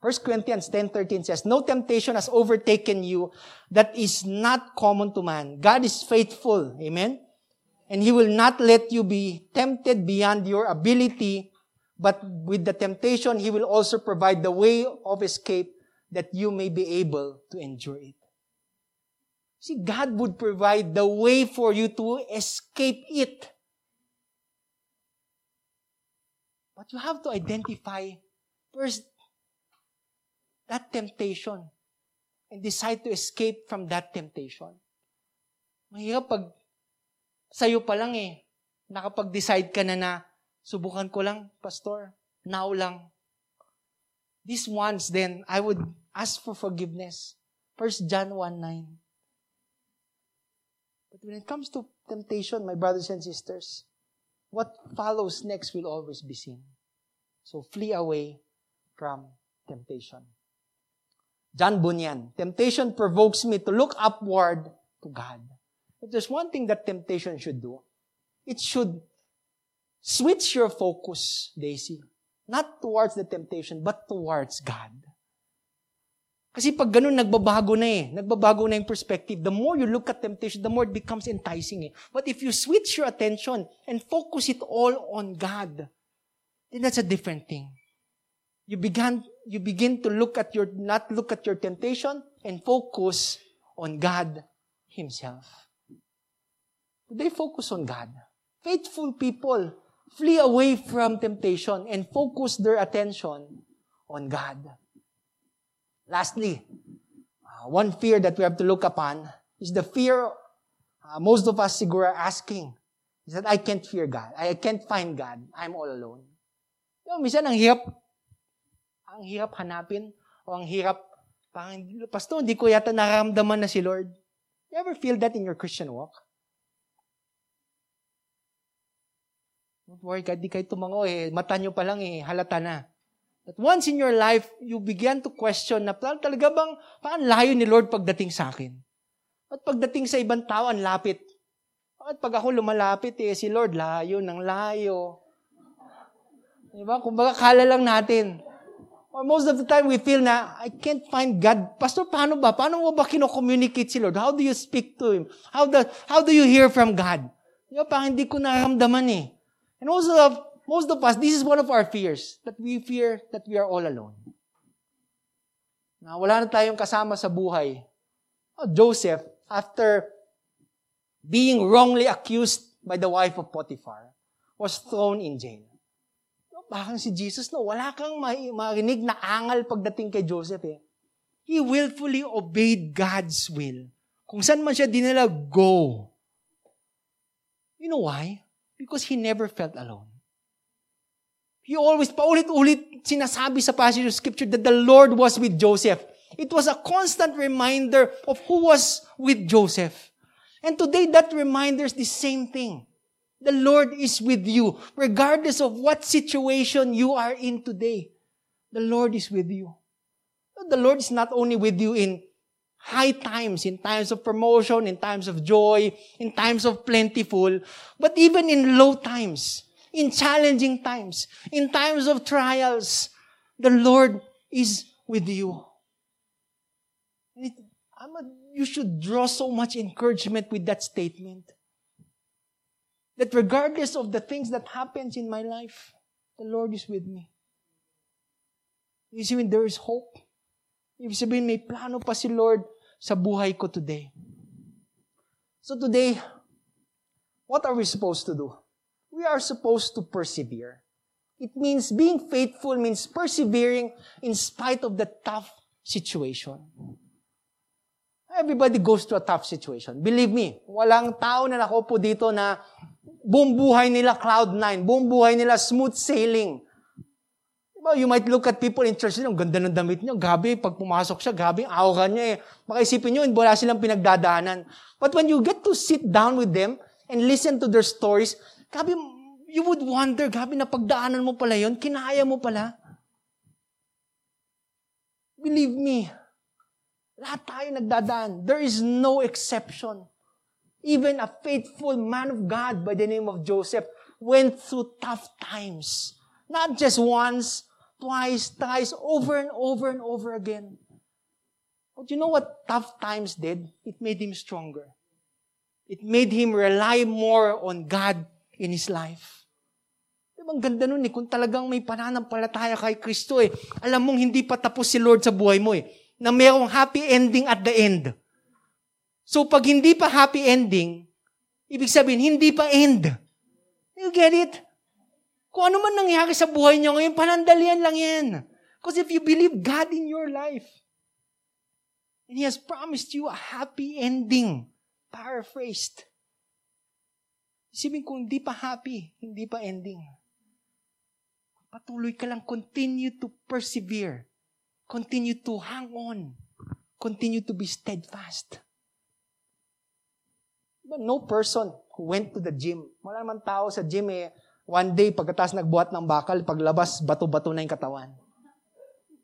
1 Corinthians 10.13 says, No temptation has overtaken you that is not common to man. God is faithful. Amen? And He will not let you be tempted beyond your ability, but with the temptation, He will also provide the way of escape that you may be able to endure it. See, God would provide the way for you to escape it. But you have to identify first that temptation and decide to escape from that temptation. Mahirap pag sa'yo pa lang eh, nakapag-decide ka na na, subukan ko lang, pastor, now lang. This once, then, I would ask for forgiveness. 1 John 1, 9. But when it comes to temptation, my brothers and sisters, what follows next will always be sin. So flee away from temptation. John Bunyan, temptation provokes me to look upward to God. If there's one thing that temptation should do, it should switch your focus, Daisy, not towards the temptation, but towards God. Kasi pag ganun, nagbabago na eh. Nagbabago na yung perspective. The more you look at temptation, the more it becomes enticing eh. But if you switch your attention and focus it all on God, then that's a different thing. You began, you begin to look at your, not look at your temptation and focus on God Himself. They focus on God. Faithful people flee away from temptation and focus their attention on God. Lastly, uh, one fear that we have to look upon is the fear uh, most of us siguro are asking is that I can't fear God. I can't find God. I'm all alone. Yung minsan ang hirap, ang hirap hanapin o ang hirap, parang, Pastor, hindi ko yata nararamdaman na si Lord. You ever feel that in your Christian walk? Don't worry, kahit di kayo tumango eh, mata nyo pa lang eh, halata na. That once in your life, you began to question na talaga bang, parang layo ni Lord pagdating sa akin? At pagdating sa ibang tao, ang lapit. At pag ako lumalapit eh, si Lord, layo ng layo. Diba? Kung baka kala lang natin. Or most of the time, we feel na, I can't find God. Pastor, paano ba? Paano mo ba kino-communicate si Lord? How do you speak to Him? How, the, how do you hear from God? Diba? Parang hindi ko naramdaman eh. And also, most of us, this is one of our fears, that we fear that we are all alone. Na wala na tayong kasama sa buhay. Oh, Joseph, after being wrongly accused by the wife of Potiphar, was thrown in jail. Bakang si Jesus, no, wala kang marinig na angal pagdating kay Joseph eh. He willfully obeyed God's will. Kung saan man siya dinala, go. You know why? Because he never felt alone. He always, paulit-ulit sinasabi sa passage of scripture that the Lord was with Joseph. It was a constant reminder of who was with Joseph. And today, that reminder is the same thing. The Lord is with you, regardless of what situation you are in today. The Lord is with you. The Lord is not only with you in high times, in times of promotion, in times of joy, in times of plentiful, but even in low times, in challenging times, in times of trials, the Lord is with you. It, a, you should draw so much encouragement with that statement. That regardless of the things that happens in my life, the Lord is with me. You see, when there is hope, ibig sabihin may plano pa si Lord sa buhay ko today. So today, what are we supposed to do? We are supposed to persevere. It means being faithful means persevering in spite of the tough situation. Everybody goes through a tough situation. Believe me, walang tao na nakopo dito na buong buhay nila cloud nine, buong buhay nila smooth sailing. Diba, you might look at people in church, ang ganda ng damit niya, gabi, pag pumasok siya, gabi, aura niya eh. Makaisipin niyo, wala silang pinagdadaanan. But when you get to sit down with them and listen to their stories, gabi, you would wonder, gabi, na pagdaanan mo pala yon, kinaya mo pala. Believe me, lahat tayo nagdadaan. There is no exception. Even a faithful man of God by the name of Joseph went through tough times. Not just once, twice, thrice, over and over and over again. But you know what tough times did? It made him stronger. It made him rely more on God in his life. Diba, ang ganda nun eh, kung talagang may pananampalataya kay Kristo eh, alam mong hindi pa tapos si Lord sa buhay mo eh, na mayroong happy ending at the end. So pag hindi pa happy ending, ibig sabihin, hindi pa end. You get it? Kung ano man nangyari sa buhay niyo ngayon, panandalian lang yan. Because if you believe God in your life, and He has promised you a happy ending, paraphrased, isipin kung hindi pa happy, hindi pa ending. Patuloy ka lang, continue to persevere. Continue to hang on. Continue to be steadfast. But no person who went to the gym. Wala naman tao sa gym eh, one day, pagkatas nagbuhat ng bakal, paglabas, bato-bato na yung katawan.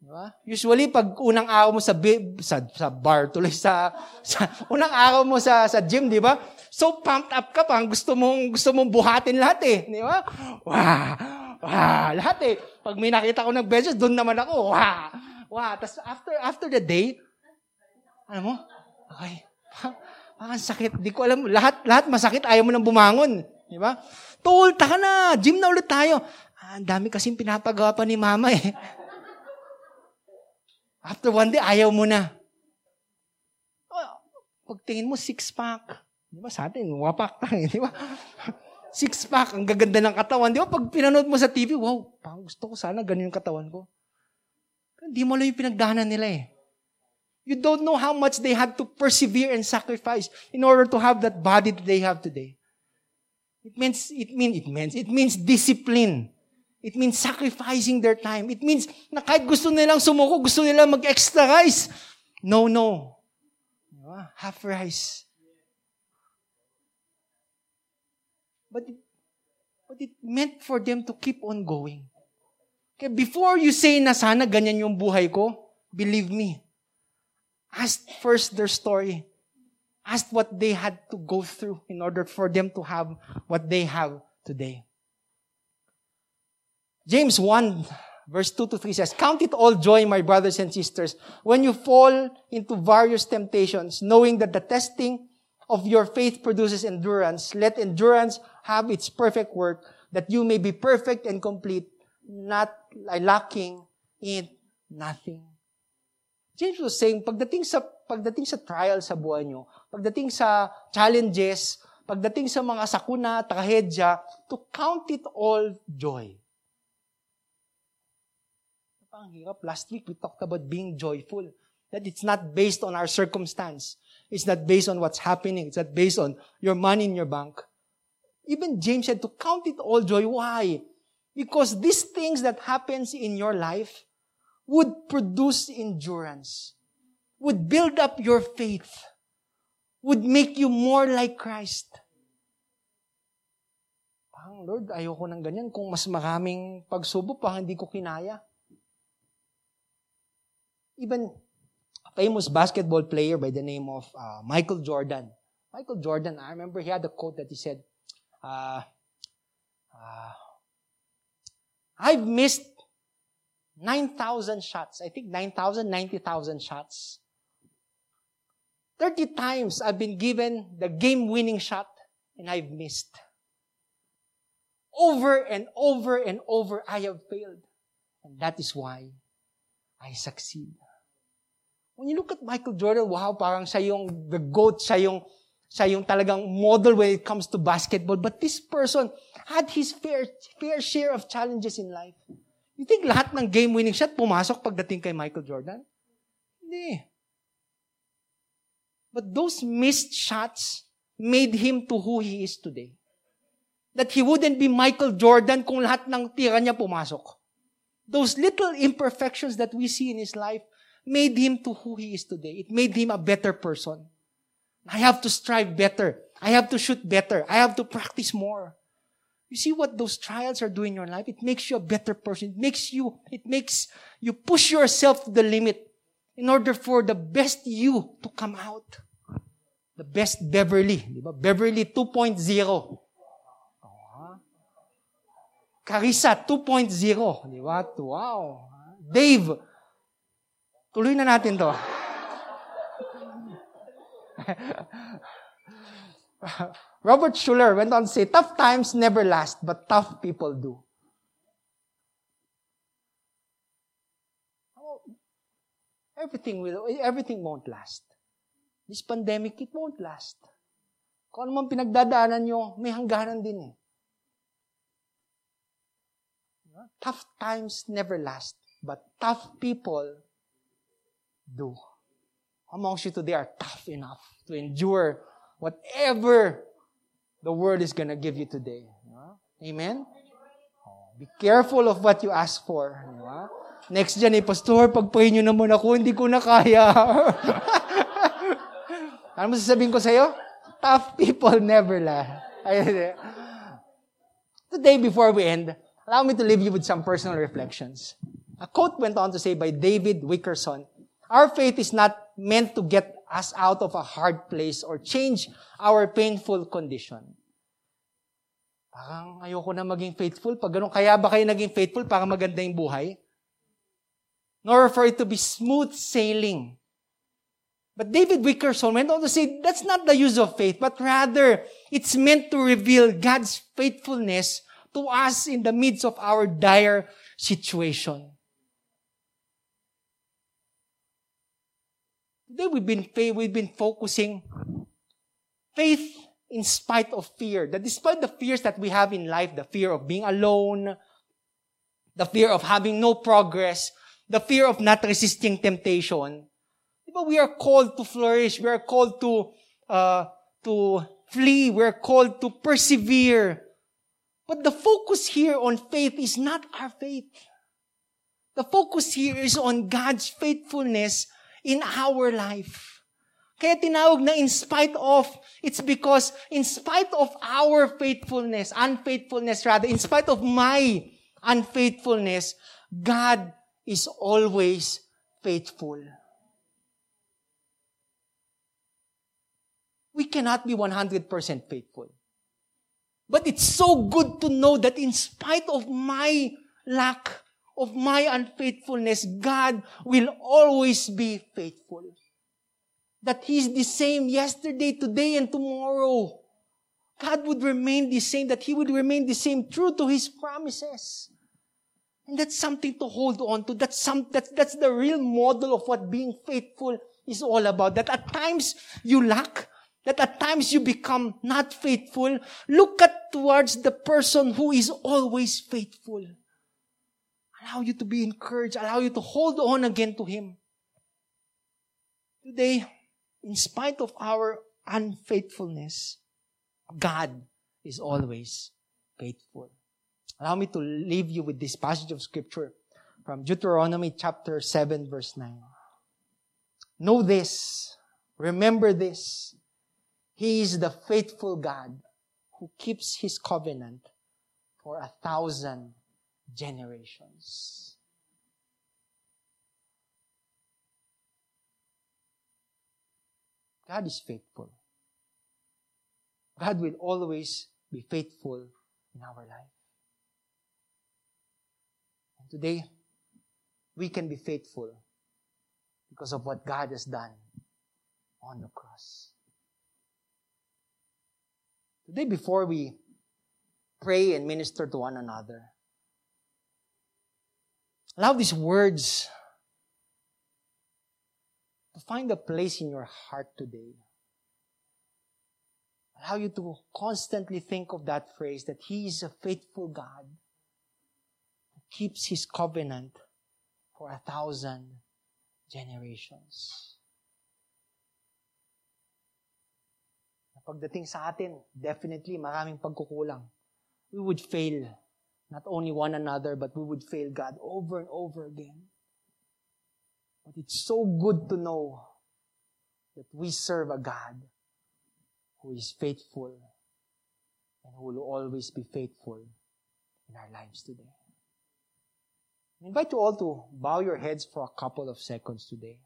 Diba? Usually, pag unang araw mo sa, sa, sa bar, tuloy sa, sa unang araw mo sa, sa gym, di ba? So pumped up ka pa, gusto mong, gusto mong buhatin lahat eh. Di ba? Wow! Wow, lahat eh. Pag may nakita ko ng benches, doon naman ako. Wow. Wow. Tapos after, after the day, ano mo? Okay. Parang sakit. Di ko alam. Lahat, lahat masakit. Ayaw mo nang bumangon. Di ba? Tol, taka na. Gym na ulit tayo. Ah, ang dami kasing pinapagawa pa ni mama eh. After one day, ayaw mo na. Oh, pagtingin mo, six-pack. Di ba sa atin, wapak tayo. Di ba? Six-pack, ang gaganda ng katawan. Di ba? Pag pinanood mo sa TV, wow, parang gusto ko sana ganun yung katawan ko. Hindi mo lang yung pinagdahanan nila eh. You don't know how much they had to persevere and sacrifice in order to have that body that they have today. It means, it means, it means, it means discipline. It means sacrificing their time. It means na kahit gusto nilang sumuko, gusto nilang mag-extra rice. No, no. Half rice. But it, but it meant for them to keep on going. Okay, before you say na sana ganyan yung buhay ko, believe me, ask first their story. Ask what they had to go through in order for them to have what they have today. James 1, verse 2 to 3 says, Count it all joy, my brothers and sisters, when you fall into various temptations, knowing that the testing of your faith produces endurance. Let endurance have its perfect work, that you may be perfect and complete, not lacking in nothing. James was saying, pagdating sa, pagdating sa trial sa buhay nyo, pagdating sa challenges, pagdating sa mga sakuna, trahedya, to count it all joy. Ang hirap. Last week, we talked about being joyful. That it's not based on our circumstance. It's not based on what's happening. It's not based on your money in your bank. Even James said to count it all joy. Why? Because these things that happens in your life would produce endurance, would build up your faith, would make you more like Christ. Parang, Lord, ayoko ng ganyan. Kung mas maraming pagsubok, parang hindi ko kinaya. Even a famous basketball player by the name of uh, Michael Jordan. Michael Jordan, I remember he had a quote that he said, uh, uh, I've missed 9,000 shots. I think 9,000, 90,000 shots. 30 times I've been given the game-winning shot and I've missed. Over and over and over, I have failed. And that is why I succeed. When you look at Michael Jordan, wow, parang siya yung the GOAT, siya yung, siya yung talagang model when it comes to basketball. But this person had his fair, fair share of challenges in life. You think lahat ng game-winning shot pumasok pagdating kay Michael Jordan? Hindi. But those missed shots made him to who he is today. That he wouldn't be Michael Jordan kung lahat ng tira niya pumasok. Those little imperfections that we see in his life made him to who he is today. It made him a better person. I have to strive better. I have to shoot better. I have to practice more. You see what those trials are doing in your life? It makes you a better person. It makes you, it makes you push yourself to the limit in order for the best you to come out. The best Beverly. Di ba? Beverly 2.0. Oh, Carissa 2.0. Di ba? Wow. Dave. Tuloy na natin to. Robert Schuller went on to say, tough times never last, but tough people do. Everything will, everything won't last. This pandemic, it won't last. Kung ano man pinagdadaanan nyo, may hangganan din eh. Tough times never last, but tough people do. Amongst you today are tough enough to endure whatever the world is gonna give you today. Amen? Oh, be careful of what you ask for. Next dyan eh, Pastor, pag-pray nyo naman ako, hindi ko na kaya. ano sasabihin ko sa'yo? Tough people never laugh. Today, before we end, allow me to leave you with some personal reflections. A quote went on to say by David Wickerson, Our faith is not meant to get us out of a hard place or change our painful condition. Parang ayoko na maging faithful. Pag ganun, kaya ba kayo naging faithful para maganda yung buhay? nor for it to be smooth sailing. But David Wickerson went on to say that's not the use of faith, but rather it's meant to reveal God's faithfulness to us in the midst of our dire situation. Today we've been, we've been focusing faith in spite of fear. That despite the fears that we have in life, the fear of being alone, the fear of having no progress, the fear of not resisting temptation, diba, we are called to flourish. We are called to, uh, to flee. We are called to persevere. But the focus here on faith is not our faith. The focus here is on God's faithfulness in our life. Kaya tinawag na in spite of, it's because in spite of our faithfulness, unfaithfulness rather, in spite of my unfaithfulness, God is always faithful. We cannot be 100% faithful. But it's so good to know that in spite of my lack, of my unfaithfulness, God will always be faithful. That He's the same yesterday, today, and tomorrow. God would remain the same, that He would remain the same true to His promises. And that's something to hold on to. That's some, that's, that's the real model of what being faithful is all about. That at times you lack, that at times you become not faithful. Look at towards the person who is always faithful. Allow you to be encouraged. Allow you to hold on again to Him. Today, in spite of our unfaithfulness, God is always faithful. Allow me to leave you with this passage of scripture from Deuteronomy chapter 7 verse 9. Know this, remember this. He is the faithful God who keeps his covenant for a thousand generations. God is faithful. God will always be faithful in our life. And today, we can be faithful because of what God has done on the cross. Today, before we pray and minister to one another, allow these words to find a place in your heart today. Allow you to constantly think of that phrase that He is a faithful God who keeps His covenant for a thousand generations. Pagdating sa atin, definitely maraming pagkukulang. We would fail not only one another, but we would fail God over and over again. But it's so good to know that we serve a God who is faithful and who will always be faithful in our lives today. I invite you all to bow your heads for a couple of seconds today.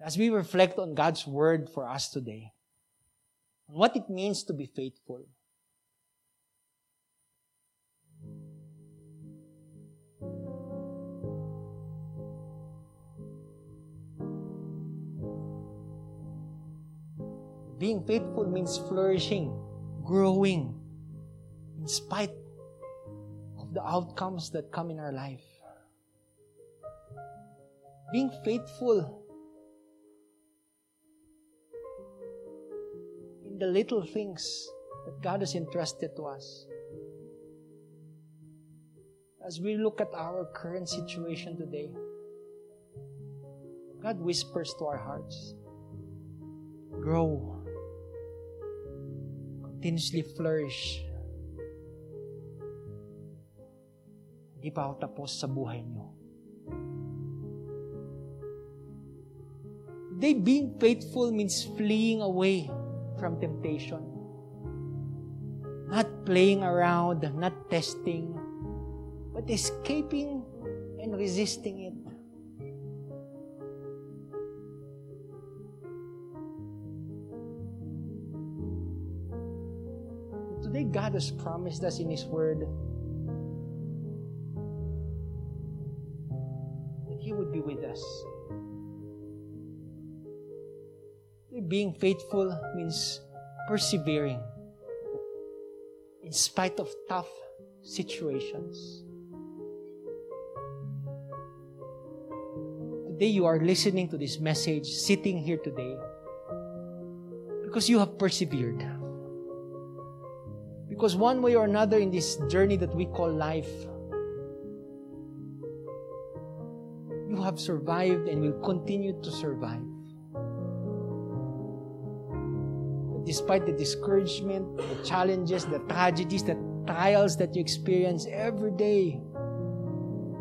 As we reflect on God's word for us today, what it means to be faithful. Being faithful means flourishing, growing, in spite of the outcomes that come in our life. Being faithful the little things that God has entrusted to us. As we look at our current situation today, God whispers to our hearts, grow, continuously flourish. Hindi pa ako tapos sa buhay niyo. Today, being faithful means fleeing away from temptation. Not playing around, not testing, but escaping and resisting it. Today, God has promised us in His Word Being faithful means persevering in spite of tough situations. Today, you are listening to this message, sitting here today, because you have persevered. Because one way or another in this journey that we call life, you have survived and will continue to survive. Despite the discouragement, the challenges, the tragedies, the trials that you experience every day,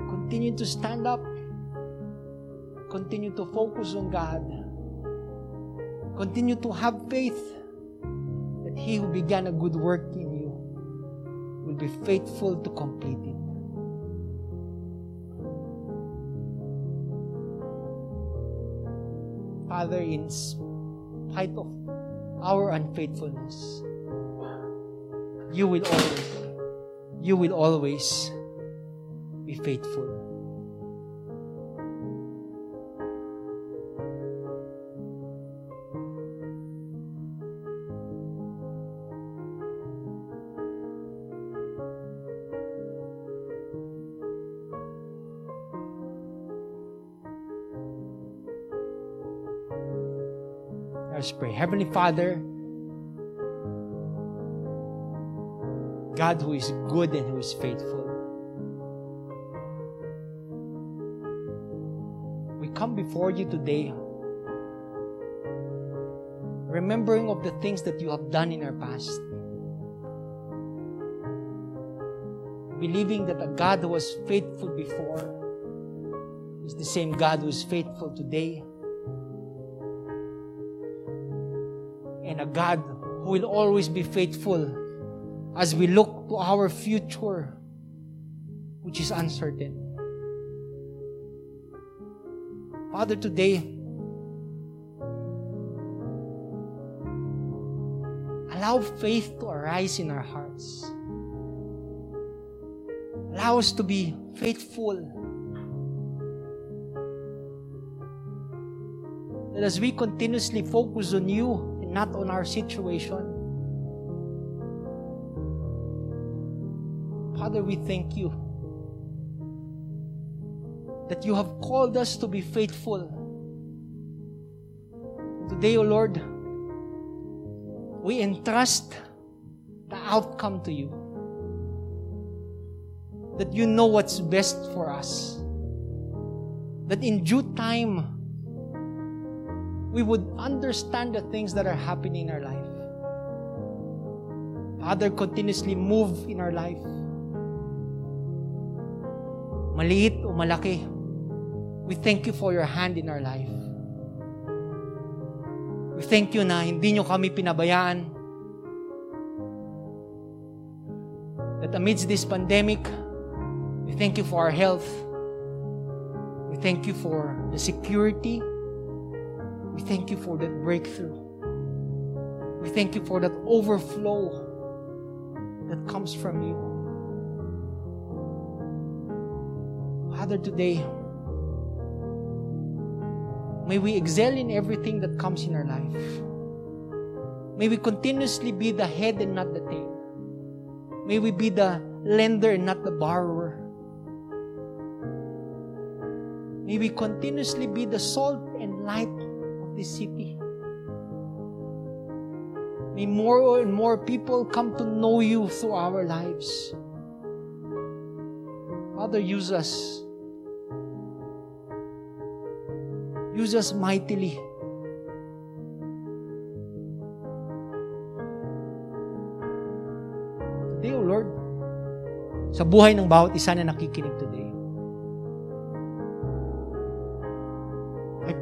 continue to stand up. Continue to focus on God. Continue to have faith that He who began a good work in you will be faithful to complete it. Father, in spite of our unfaithfulness, you will always, you will always be faithful. Let's pray. Heavenly Father, God who is good and who is faithful, we come before you today remembering of the things that you have done in our past. Believing that a God who was faithful before is the same God who is faithful today. A God who will always be faithful as we look to our future, which is uncertain. Father, today, allow faith to arise in our hearts. Allow us to be faithful. That as we continuously focus on you not on our situation, Father, we thank you that you have called us to be faithful. Today, O Lord, we entrust the outcome to you. That you know what's best for us. That in due time, we would understand the things that are happening in our life. Father, continuously move in our life. Maliit o malaki, we thank you for your hand in our life. We thank you na hindi nyo kami pinabayaan. That amidst this pandemic, we thank you for our health. We thank you for the security. We thank you for that breakthrough. We thank you for that overflow that comes from you. Father, today, may we excel in everything that comes in our life. May we continuously be the head and not the tail. May we be the lender and not the borrower. May we continuously be the salt and light this city. May more and more people come to know you through our lives. Father, use us. Use us mightily. Today, O Lord, sa buhay ng bawat isa na nakikinig today,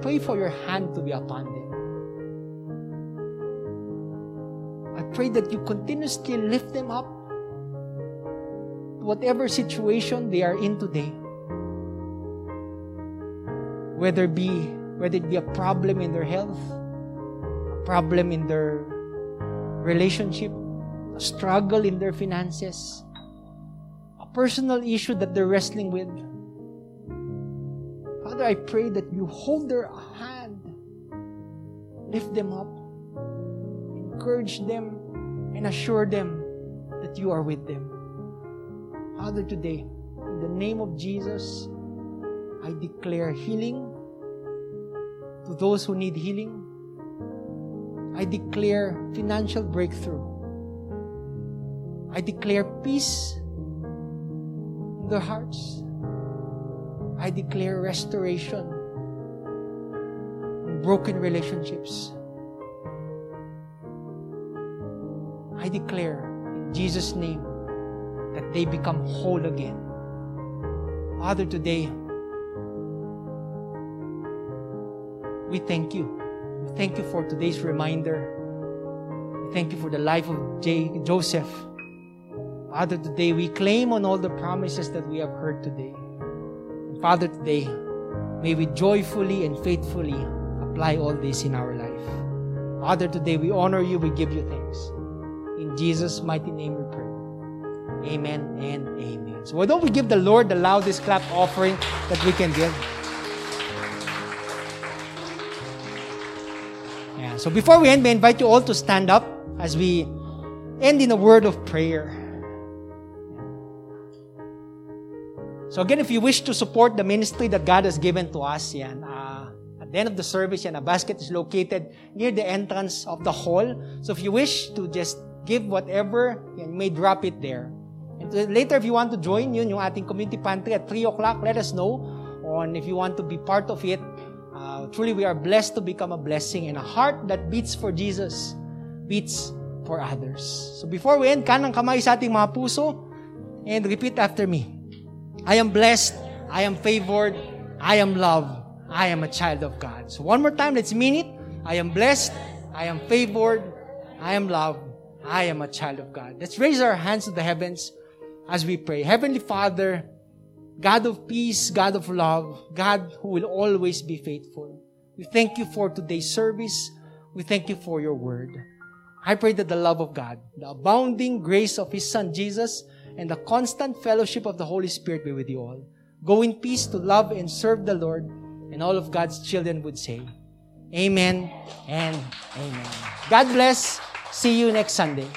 pray for your hand to be upon them. I pray that you continuously lift them up to whatever situation they are in today. Whether it be whether it be a problem in their health, a problem in their relationship, a struggle in their finances, a personal issue that they're wrestling with. Father, I pray that you hold their hand, lift them up, encourage them, and assure them that you are with them. Father, today, in the name of Jesus, I declare healing to those who need healing. I declare financial breakthrough. I declare peace in their hearts. I declare restoration broken relationships. I declare in Jesus' name that they become whole again. Father, today, we thank you. We thank you for today's reminder. We thank you for the life of J- Joseph. Father, today we claim on all the promises that we have heard today. Father, today, may we joyfully and faithfully apply all this in our life. Father, today we honor you, we give you thanks. In Jesus' mighty name we pray. Amen and amen. So why don't we give the Lord the loudest clap offering that we can give? Yeah. So before we end, we invite you all to stand up as we end in a word of prayer. So again, if you wish to support the ministry that God has given to us, yan, uh, at the end of the service, yan, a basket is located near the entrance of the hall. So if you wish to just give whatever, yan, you may drop it there. And later, if you want to join yun, yung ating community pantry at 3 o'clock, let us know on if you want to be part of it. Uh, truly, we are blessed to become a blessing and a heart that beats for Jesus beats for others. So before we end, kanang kamay sa ating mga puso and repeat after me. I am blessed. I am favored. I am loved. I am a child of God. So one more time, let's mean it. I am blessed. I am favored. I am loved. I am a child of God. Let's raise our hands to the heavens as we pray. Heavenly Father, God of peace, God of love, God who will always be faithful. We thank you for today's service. We thank you for your word. I pray that the love of God, the abounding grace of His Son Jesus, and the constant fellowship of the Holy Spirit be with you all. Go in peace to love and serve the Lord, and all of God's children would say, Amen and Amen. God bless. See you next Sunday.